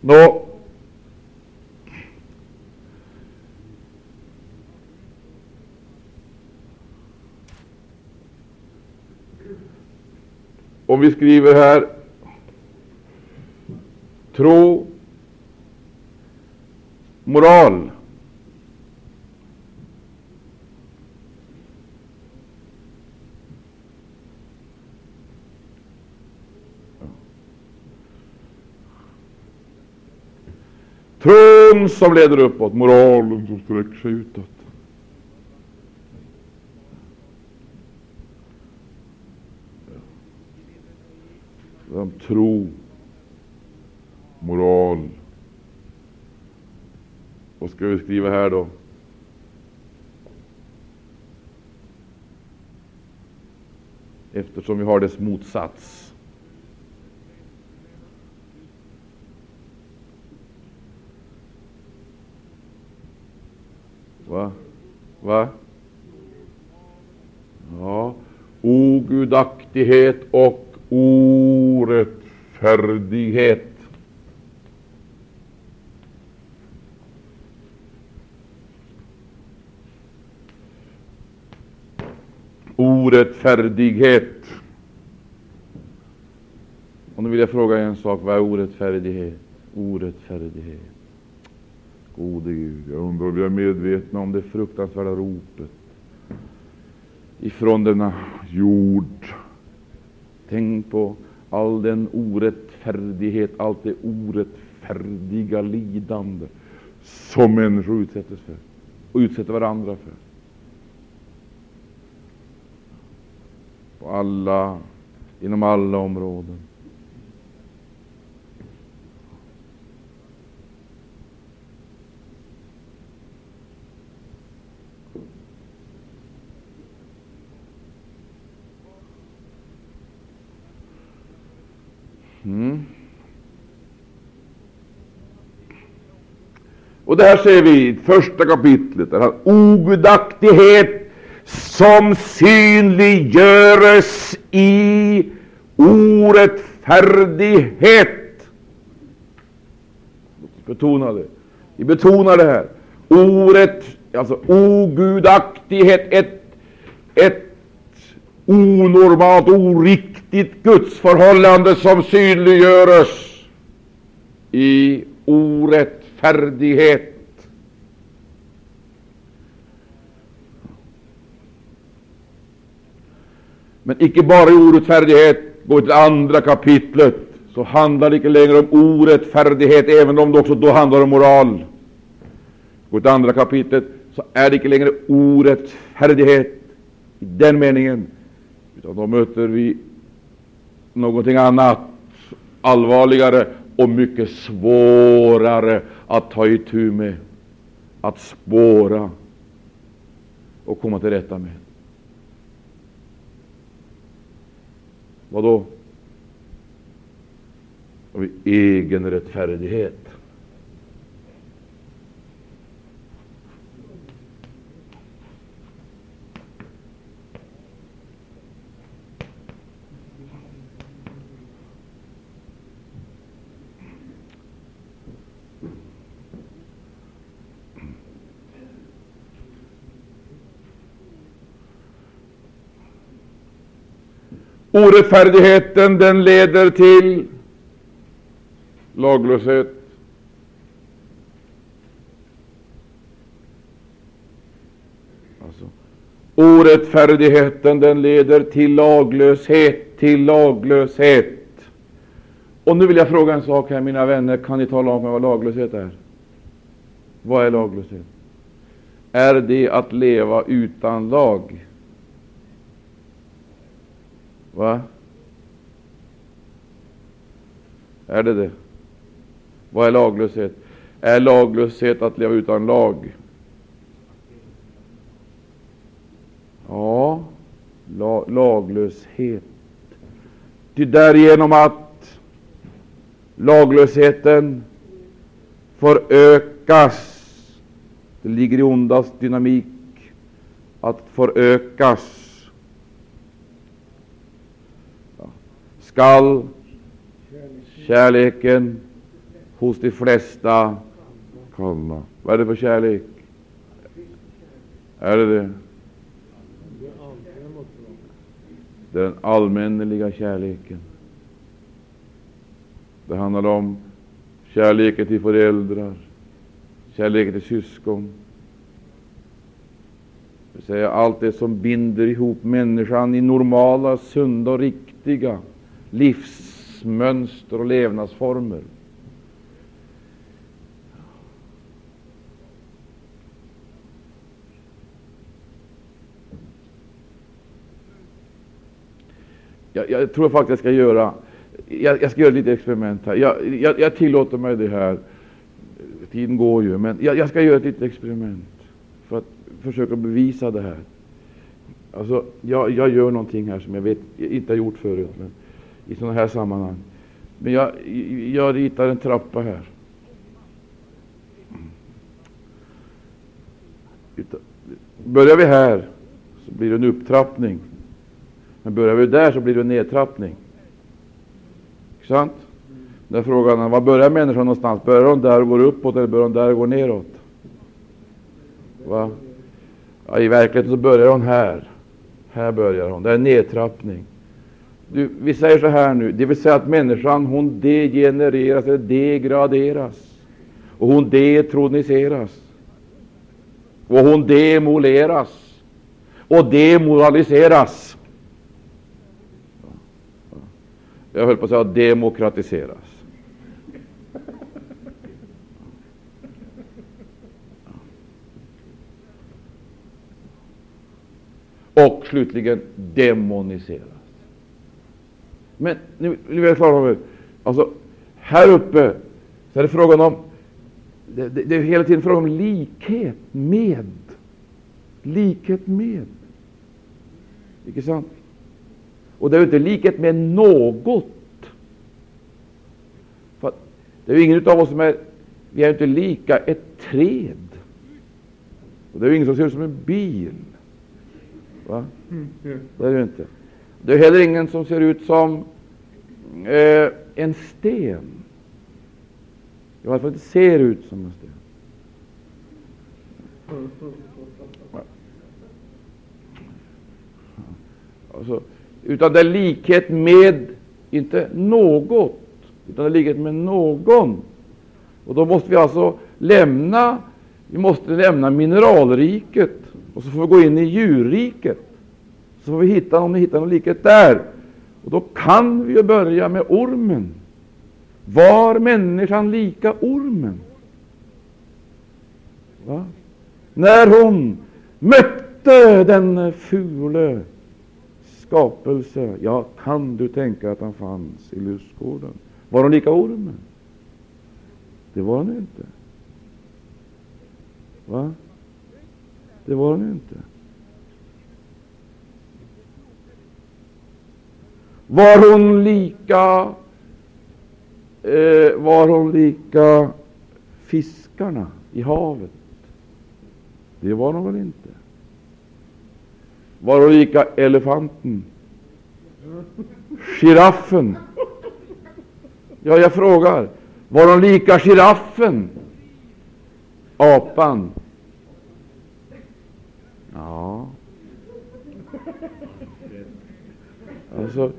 Nå, om vi skriver här tro, moral. Tron som leder uppåt, moralen som sträcker sig utåt. Om tro, moral. Vad ska vi skriva här då? Eftersom vi har dess motsats. Va? Va? Ja, ogudaktighet och orättfärdighet. Orättfärdighet. Och nu vill jag fråga en sak. Vad är orättfärdighet? Orättfärdighet. Gode Gud, jag undrar om vi är medvetna om det fruktansvärda ropet ifrån denna jord. Tänk på all den orättfärdighet, allt det orättfärdiga lidande som människor utsätts för och utsätter varandra för. På alla, inom alla områden. Och det här ser vi i första kapitlet, där han ogudaktighet som synliggöres i orättfärdighet. Betona det. Vi betonar det här. Orätt, alltså ogudaktighet, ett, ett onormalt, oriktigt gudsförhållande som synliggöres i rättfärdighet. Men icke bara i orättfärdighet. Gå till andra kapitlet, så handlar det icke längre om orättfärdighet, även om det också då handlar om moral. Gå till andra kapitlet, så är det icke längre orättfärdighet i den meningen, utan då möter vi någonting annat, allvarligare och mycket svårare att ta itu med, att spåra och komma till rätta med. Vad då? Egen rättfärdighet. Orättfärdigheten den leder till laglöshet. Alltså, orättfärdigheten den leder till laglöshet, till laglöshet. Och nu vill jag fråga en sak här, mina vänner. Kan ni tala om vad laglöshet är? Vad är laglöshet? Är det att leva utan lag? Va? Är det det? Vad är laglöshet? Är laglöshet att leva utan lag? Ja, la, laglöshet. Ty därigenom att laglösheten förökas, det ligger i ondas dynamik att förökas skall kärleken hos de flesta komma. Vad är det för kärlek? Är det det? Det är den allmänneliga kärleken. Det handlar om kärleken till föräldrar, kärleken till syskon. Det vill säga allt det som binder ihop människan i normala, sunda och riktiga livsmönster och levnadsformer. Jag, jag, tror faktiskt jag ska göra jag, jag ska göra lite experiment här. Jag, jag, jag, tillåter mig det här. Tiden går ju, men jag, jag ska göra ett litet experiment för att försöka bevisa det här. Alltså, jag, jag gör någonting här som jag vet inte har gjort förut. Men i sådana här sammanhang. Men jag, jag ritar en trappa här. Börjar vi här så blir det en upptrappning. Men börjar vi där så blir det en nedtrappning. Sant? Där frågan är, var börjar människan någonstans? Börjar hon där och går uppåt eller börjar hon där och går neråt? Va? Ja, I verkligheten så börjar hon här. Här börjar hon. Det är en nedtrappning. Du, vi säger så här nu, det vill säga att människan hon degenereras eller degraderas. Och hon detroniseras. Och hon demoleras. Och demoraliseras. Jag höll på att säga demokratiseras. och slutligen demoniseras. Men nu vill jag klara alltså här uppe så är det frågan om det, det, det är hela tiden frågan om likhet med. Likhet med. Icke sant? Och det är ju inte likhet med något. För det är ju ingen av oss som är vi är inte lika ett träd. Och det är ju ingen som ser ut som en bil. Va? Det är det inte. Det är heller ingen som ser ut som eh, en sten. I varje fall inte ser ut som en sten. Alltså, utan det är likhet med, inte något, utan det är likhet med någon. Och då måste vi alltså lämna, vi måste lämna mineralriket och så får vi gå in i djurriket. Så får vi hitta om vi hittar någon likhet där. Och då kan vi ju börja med ormen. Var människan lika ormen? Va? När hon mötte den fule skapelse, ja, kan du tänka att han fanns i lustgården? Var hon lika ormen? Det var hon inte. Va? Det var hon inte. Var hon lika eh, var hon lika fiskarna i havet? Det var hon väl inte. Var hon lika elefanten? Giraffen? Ja, jag frågar. Var hon lika giraffen? Apan? Ja. Alltså,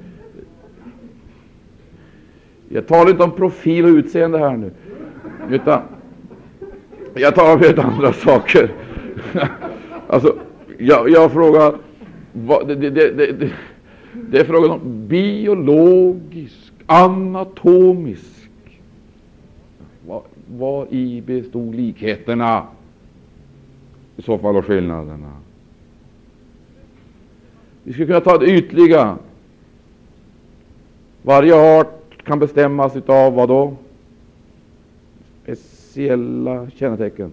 jag talar inte om profil och utseende här nu, utan jag talar om helt andra saker. alltså, jag, jag frågar, vad, det, det, det, det, är frågan om biologisk, anatomisk var i bestod likheterna? I så fall och skillnaderna. Vi skulle kunna ta det ytliga. Varje art kan bestämmas av vad då? Speciella kännetecken.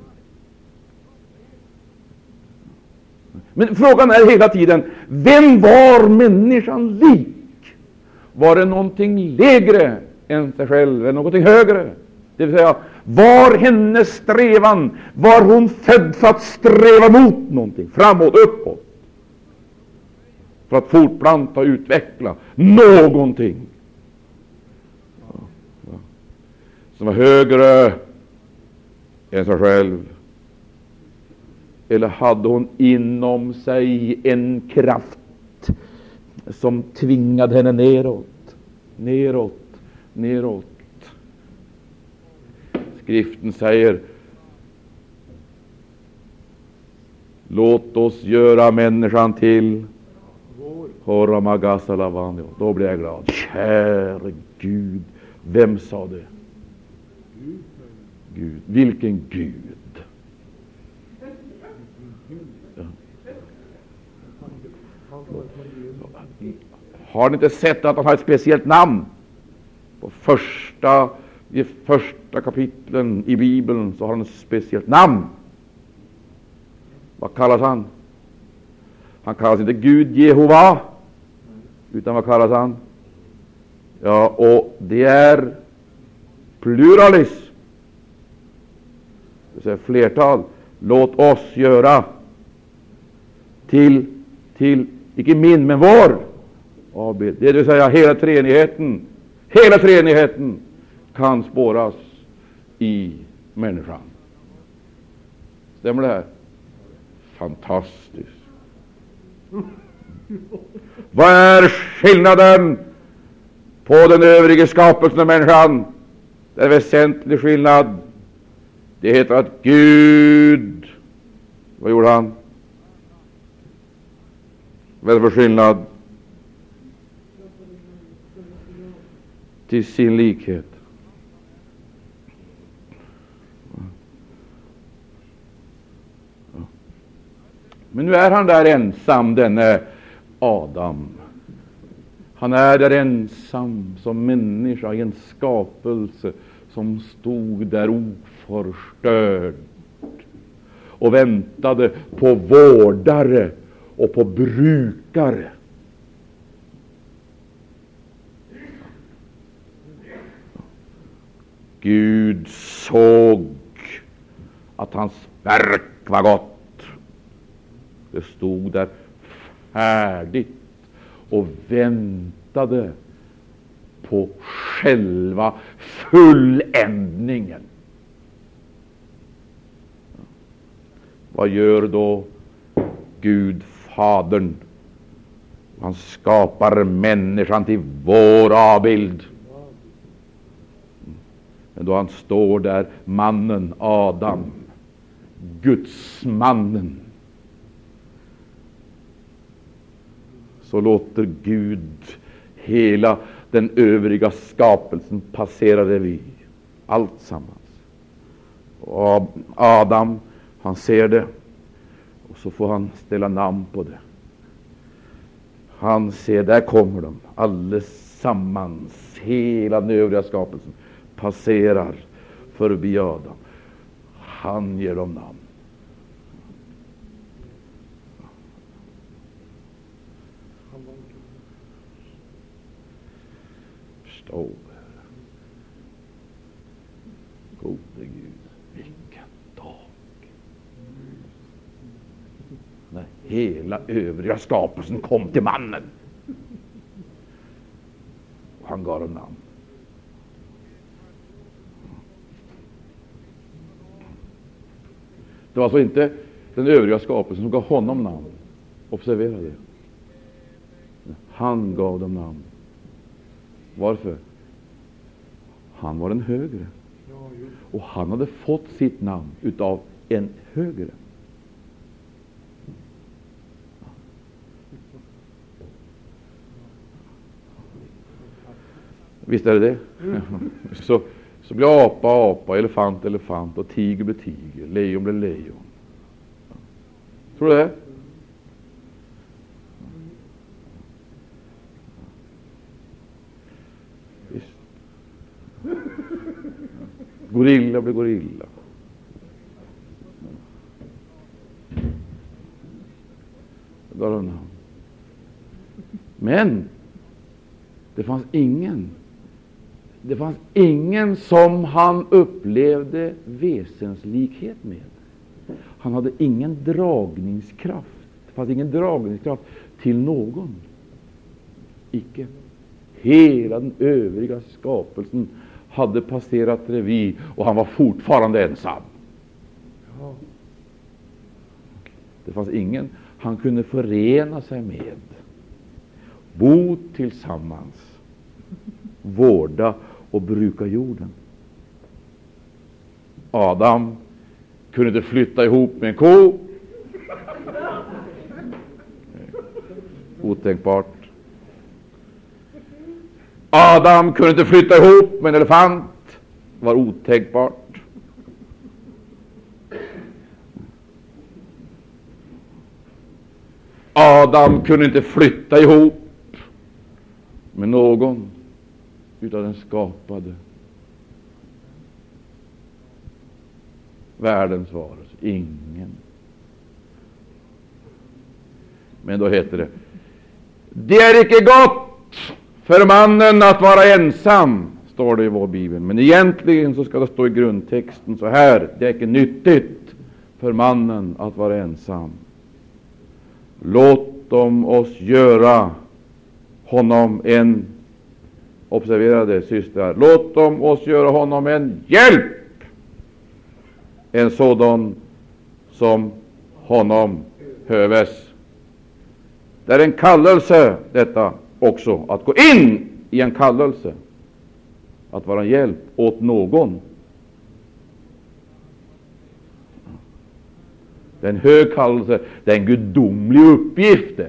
Men frågan är hela tiden, vem var människan lik? Var det någonting lägre än sig själv, eller någonting högre? Det vill säga, var hennes strävan? Var hon född för att sträva mot någonting, framåt, uppåt? För att fortplanta och utveckla någonting som var högre än sig själv? Eller hade hon inom sig en kraft som tvingade henne neråt, neråt, neråt? Skriften säger Låt oss göra människan till Då blir jag glad. Käre Gud, vem sa det? Gud. Vilken Gud? Ja. Har ni inte sett att han har ett speciellt namn? På första i första kapitlen i Bibeln så har han ett speciellt namn. Vad kallas han? Han kallas inte Gud Jehova, utan vad kallas han? Ja, och det är pluralis, det vill säga flertal. Låt oss göra till, till icke min, men vår avbild. Det vill säga hela treenigheten, hela treenigheten kan spåras i människan. Stämmer det här? Fantastiskt. Vad är skillnaden på den övriga skapelsen av människan? Det är en väsentlig skillnad. Det heter att Gud, vad gjorde han? Vad är det för skillnad? Till sin likhet. Men nu är han där ensam, denne Adam. Han är där ensam som människa i en skapelse som stod där oförstörd och väntade på vårdare och på brukare. Gud såg att hans verk var gott. Det stod där färdigt och väntade på själva fulländningen. Vad gör då Gud Fadern? Han skapar människan till vår avbild. Men då han står där, mannen Adam, Gudsmannen, så låter Gud hela den övriga skapelsen passerar revy. Alltsammans. Och Adam, han ser det och så får han ställa namn på det. Han ser, där kommer de allesammans, hela den övriga skapelsen passerar förbi Adam. Han ger dem namn. Förstå, gode Gud, vilken dag! När hela övriga skapelsen kom till mannen. Och han gav dem namn. Det var alltså inte den övriga skapelsen som gav honom namn. Observera det. Han gav dem namn. Varför? Han var den högre. Och han hade fått sitt namn utav en högre. Visst är det det? Så, så blir apa apa, elefant elefant och tiger blir tiger, lejon blir lejon. Tror du det? Gorilla blir gorilla. Men det fanns ingen det fanns ingen som han upplevde väsenslikhet med. Han hade ingen dragningskraft. Det fanns ingen dragningskraft till någon. Icke. Hela den övriga skapelsen hade passerat revy och han var fortfarande ensam. Det fanns ingen han kunde förena sig med, bo tillsammans, vårda och bruka jorden. Adam kunde inte flytta ihop med en ko. Otänkbart. Adam kunde inte flytta ihop med en elefant. det var otänkbart. Adam kunde inte flytta ihop med någon utan den skapade världens varelse. Ingen. Men då heter det Det är icke gott för mannen att vara ensam, står det i vår bibel. Men egentligen så ska det stå i grundtexten så här. Det är inte nyttigt för mannen att vara ensam. Låt dem oss göra honom en Observera det, systrar. Låt dem oss göra honom en hjälp, en sådan som honom höves. Det är en kallelse, detta också, att gå in i en kallelse, att vara en hjälp åt någon. Det är en hög kallelse, det är en gudomlig uppgift.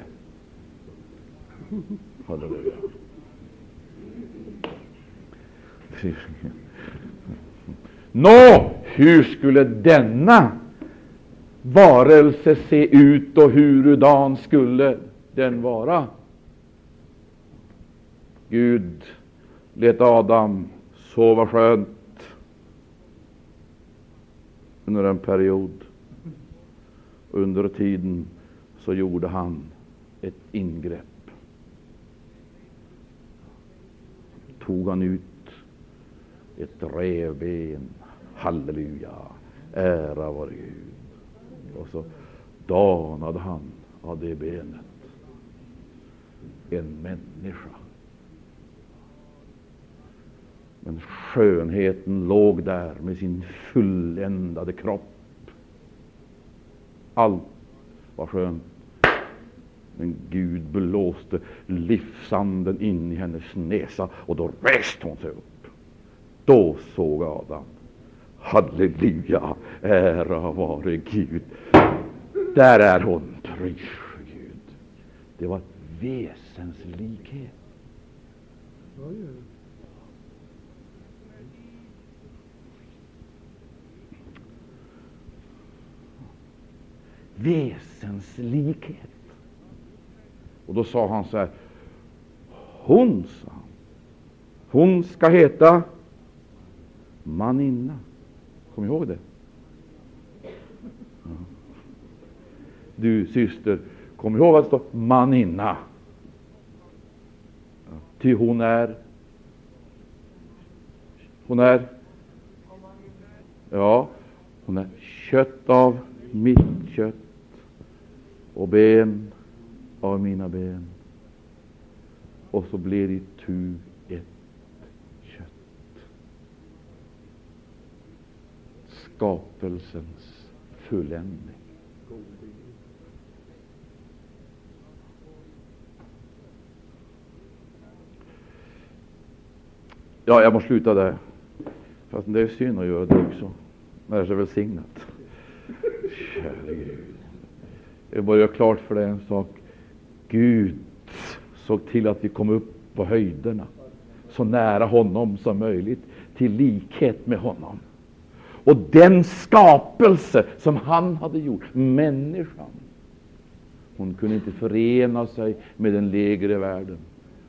Halleluja. Nå, hur skulle denna varelse se ut och hurudan skulle den vara? Gud lät Adam sova skönt under en period. Under tiden så gjorde han ett ingrepp. Tog han ut ett revben. Halleluja, ära vare Gud. Och så danade han av det benet en människa. Men skönheten låg där med sin fulländade kropp. Allt var skönt. Men Gud blåste livsanden in i hennes näsa och då reste hon sig upp. Då såg Adam. Halleluja, ära vare Gud. Där är hon, pris Gud. Det var väsenslikhet. Väsenslikhet. Och då sa han så här. Hon, sa han, hon ska heta maninna. Kom ihåg det. Du syster, kom ihåg att det står maninna. Ty hon är Hon är Ja, hon är kött av mitt kött och ben av mina ben. Och så blir det tu ett kött. Skapelsens fulländning. Ja, jag måste sluta där. Fast det är synd att göra det också. Men det är så välsignat. Käre Gud. Jag bara göra klart för dig en sak. Gud såg till att vi kom upp på höjderna, så nära honom som möjligt, till likhet med honom. Och den skapelse som han hade gjort, människan, hon kunde inte förena sig med den lägre världen.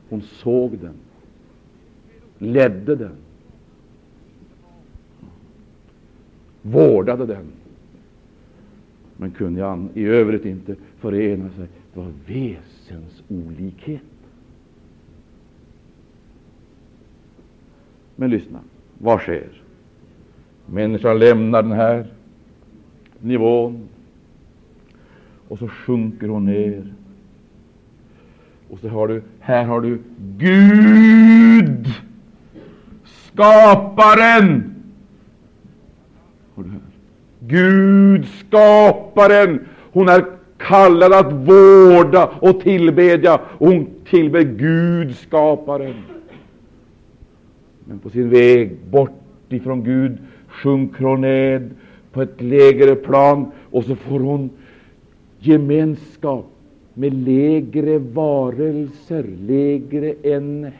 Hon såg den, ledde den, vårdade den, men kunde i övrigt inte förena sig. Det var väsensolikhet. Men lyssna, vad sker? Människan lämnar den här nivån och så sjunker hon ner. Och så har du, här har du Gud, skaparen. Har du hört? Gud, skaparen. Hon är kallad att vårda och tillbedja. Och hon tillber Gud, skaparen. Men på sin väg bort ifrån Gud sjunker hon ned på ett lägre plan och så får hon gemenskap med lägre varelser, lägre än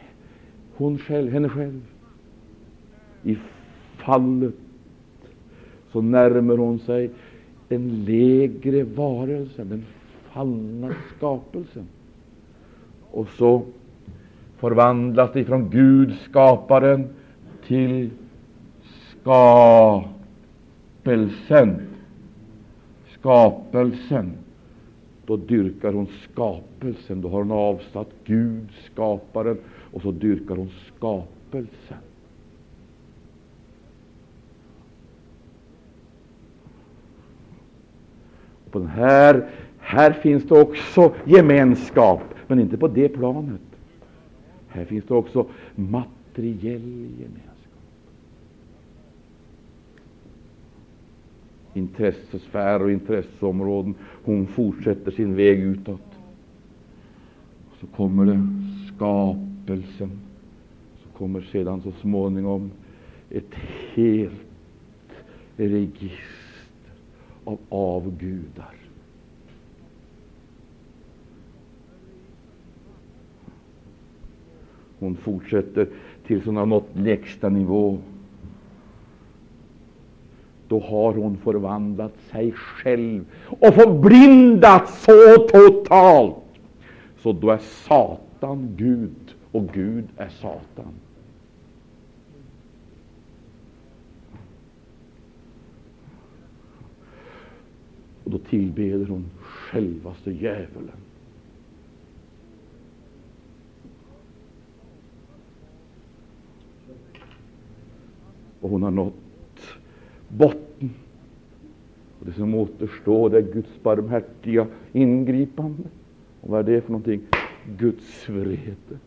hon själv, henne själv. I fallet så närmar hon sig en lägre varelse, den fallna skapelsen. Och så förvandlas det från Gud, skaparen, till skapelsen. Skapelsen. Då dyrkar hon skapelsen. Då har hon avsatt Gud, skaparen, och så dyrkar hon skapelsen. På den här, här finns det också gemenskap, men inte på det planet. Här finns det också materiell gemenskap. Intressesfär och intresseområden. Hon fortsätter sin väg utåt. Så kommer det skapelsen. Så kommer sedan så småningom ett helt register av avgudar. Hon fortsätter tills hon har nått lägsta nivå. då har hon förvandlat sig själv och förblindat så totalt. Så då är Satan Gud och Gud är Satan. Och då tillbeder hon självaste djävulen. Och hon har nått botten. Och det som återstår det är Guds barmhärtiga ingripande. Och vad är det för någonting? Guds vrede.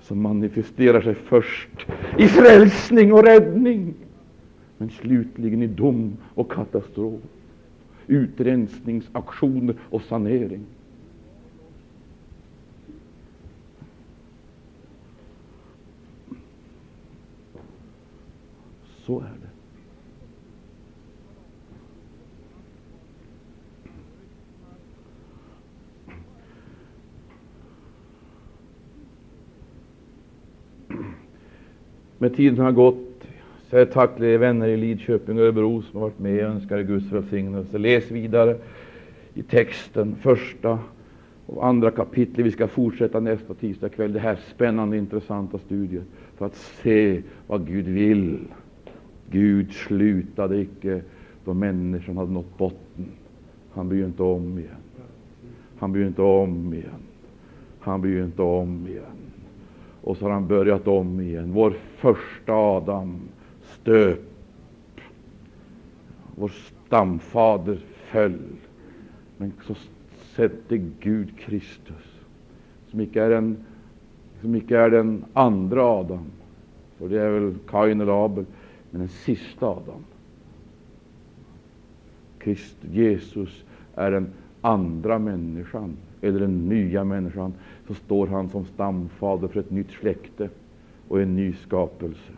Som manifesterar sig först i frälsning och räddning, men slutligen i dom och katastrof, utrensningsaktioner och sanering. Så är det. Men tiden har gått. Säg tack till er vänner i Lidköping och Örebro som har varit med och önskar Guds välsignelse. Läs vidare i texten, första och andra kapitlet. Vi ska fortsätta nästa tisdag kväll. Det här spännande, intressanta studier för att se vad Gud vill. Gud slutade icke då människan hade nått botten. Han bryr inte om igen. Han bryr inte om igen. Han bryr inte om igen. Och så har han börjat om igen. Vår första Adam stöp. Vår stamfader föll. Men så sätter Gud Kristus, som icke är, en, som icke är den andra Adam, för det är väl Kain eller Abel, men den sista Adam. Kristus, Jesus är den andra människan, eller den nya människan, så står han som stamfader för ett nytt släkte och en ny skapelse,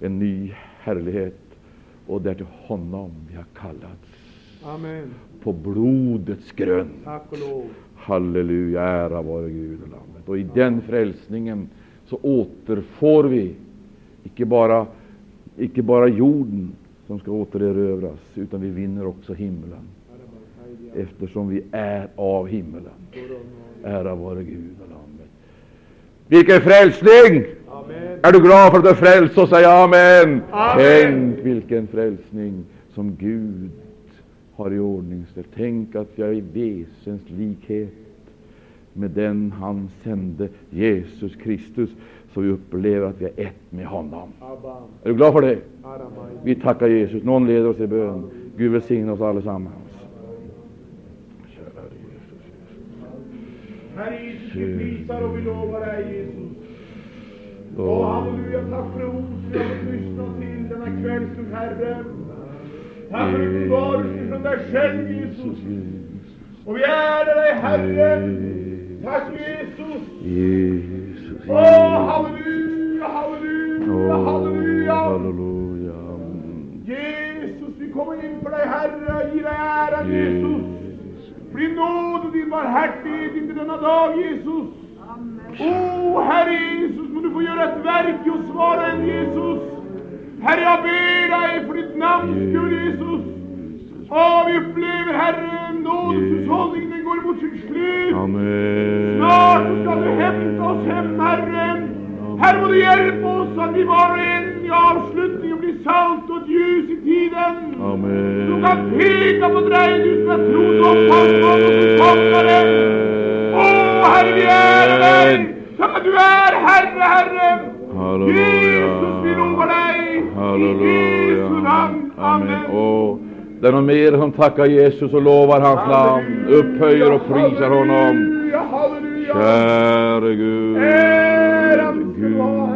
en ny härlighet. Och det är till honom vi har kallats. Amen. På blodets grund. Halleluja, ära vare Gud och Lammet. Och i den frälsningen så återfår vi icke bara, icke bara jorden som ska återerövras, utan vi vinner också himlen, eftersom vi är av himlen. Ära vare Gud och Lammet. Vilken frälsning! Amen. Är du glad för att du är frälst, så säg amen. Amen. Tänk vilken frälsning som Gud har i ordningställt. Tänk att jag är i väsens likhet med den han sände, Jesus Kristus, så vi upplever att vi är ett med honom. Abba. Är du glad för det? Vi tackar Jesus. Någon leder oss i bön. Gud välsigne oss allesammans. Herre Jesus, vi prisar och vi lovar dig Jesus. Åh, halleluja, tack för ord som vi har lyssna till denna kvällstund, Herre. Tack för uppenbarelsen från dig själv, Jesus. Och vi ärar dig, Herre. Tack Jesus. Jesus. Åh, halleluja, halleluja, halleluja. halleluja. Jesus, vi kommer inför dig, Herre, ge dig äran, Jesus. För din nåd och din barmhärtighet inför denna dag, Jesus. O Herre Jesus, må du få göra ett verk i oss var och en, Jesus. Herre, jag ber dig för ditt namns skull, Jesus. Åh, vi upplever, Herre, nådeshushållningen, den går mot sitt slut. Amen. Snart ska du hämta oss hem, Herre. Herre, må du hjälpa oss att vi var och en i avslutningen blir salt och ett ljus i tiden. Amen. Du kan peka på dig, du som är trodd upphavsman och författare. Herre, vi ärar för att du är Herre, Herre. Halleluja. Jesus, vi lovar dig. I Jesu namn. Amen. Åh, det är någon mer som tackar Jesus och lovar hans namn, upphöjer och prisar honom. Halleluja, halleluja. Käre Gud, du Gud,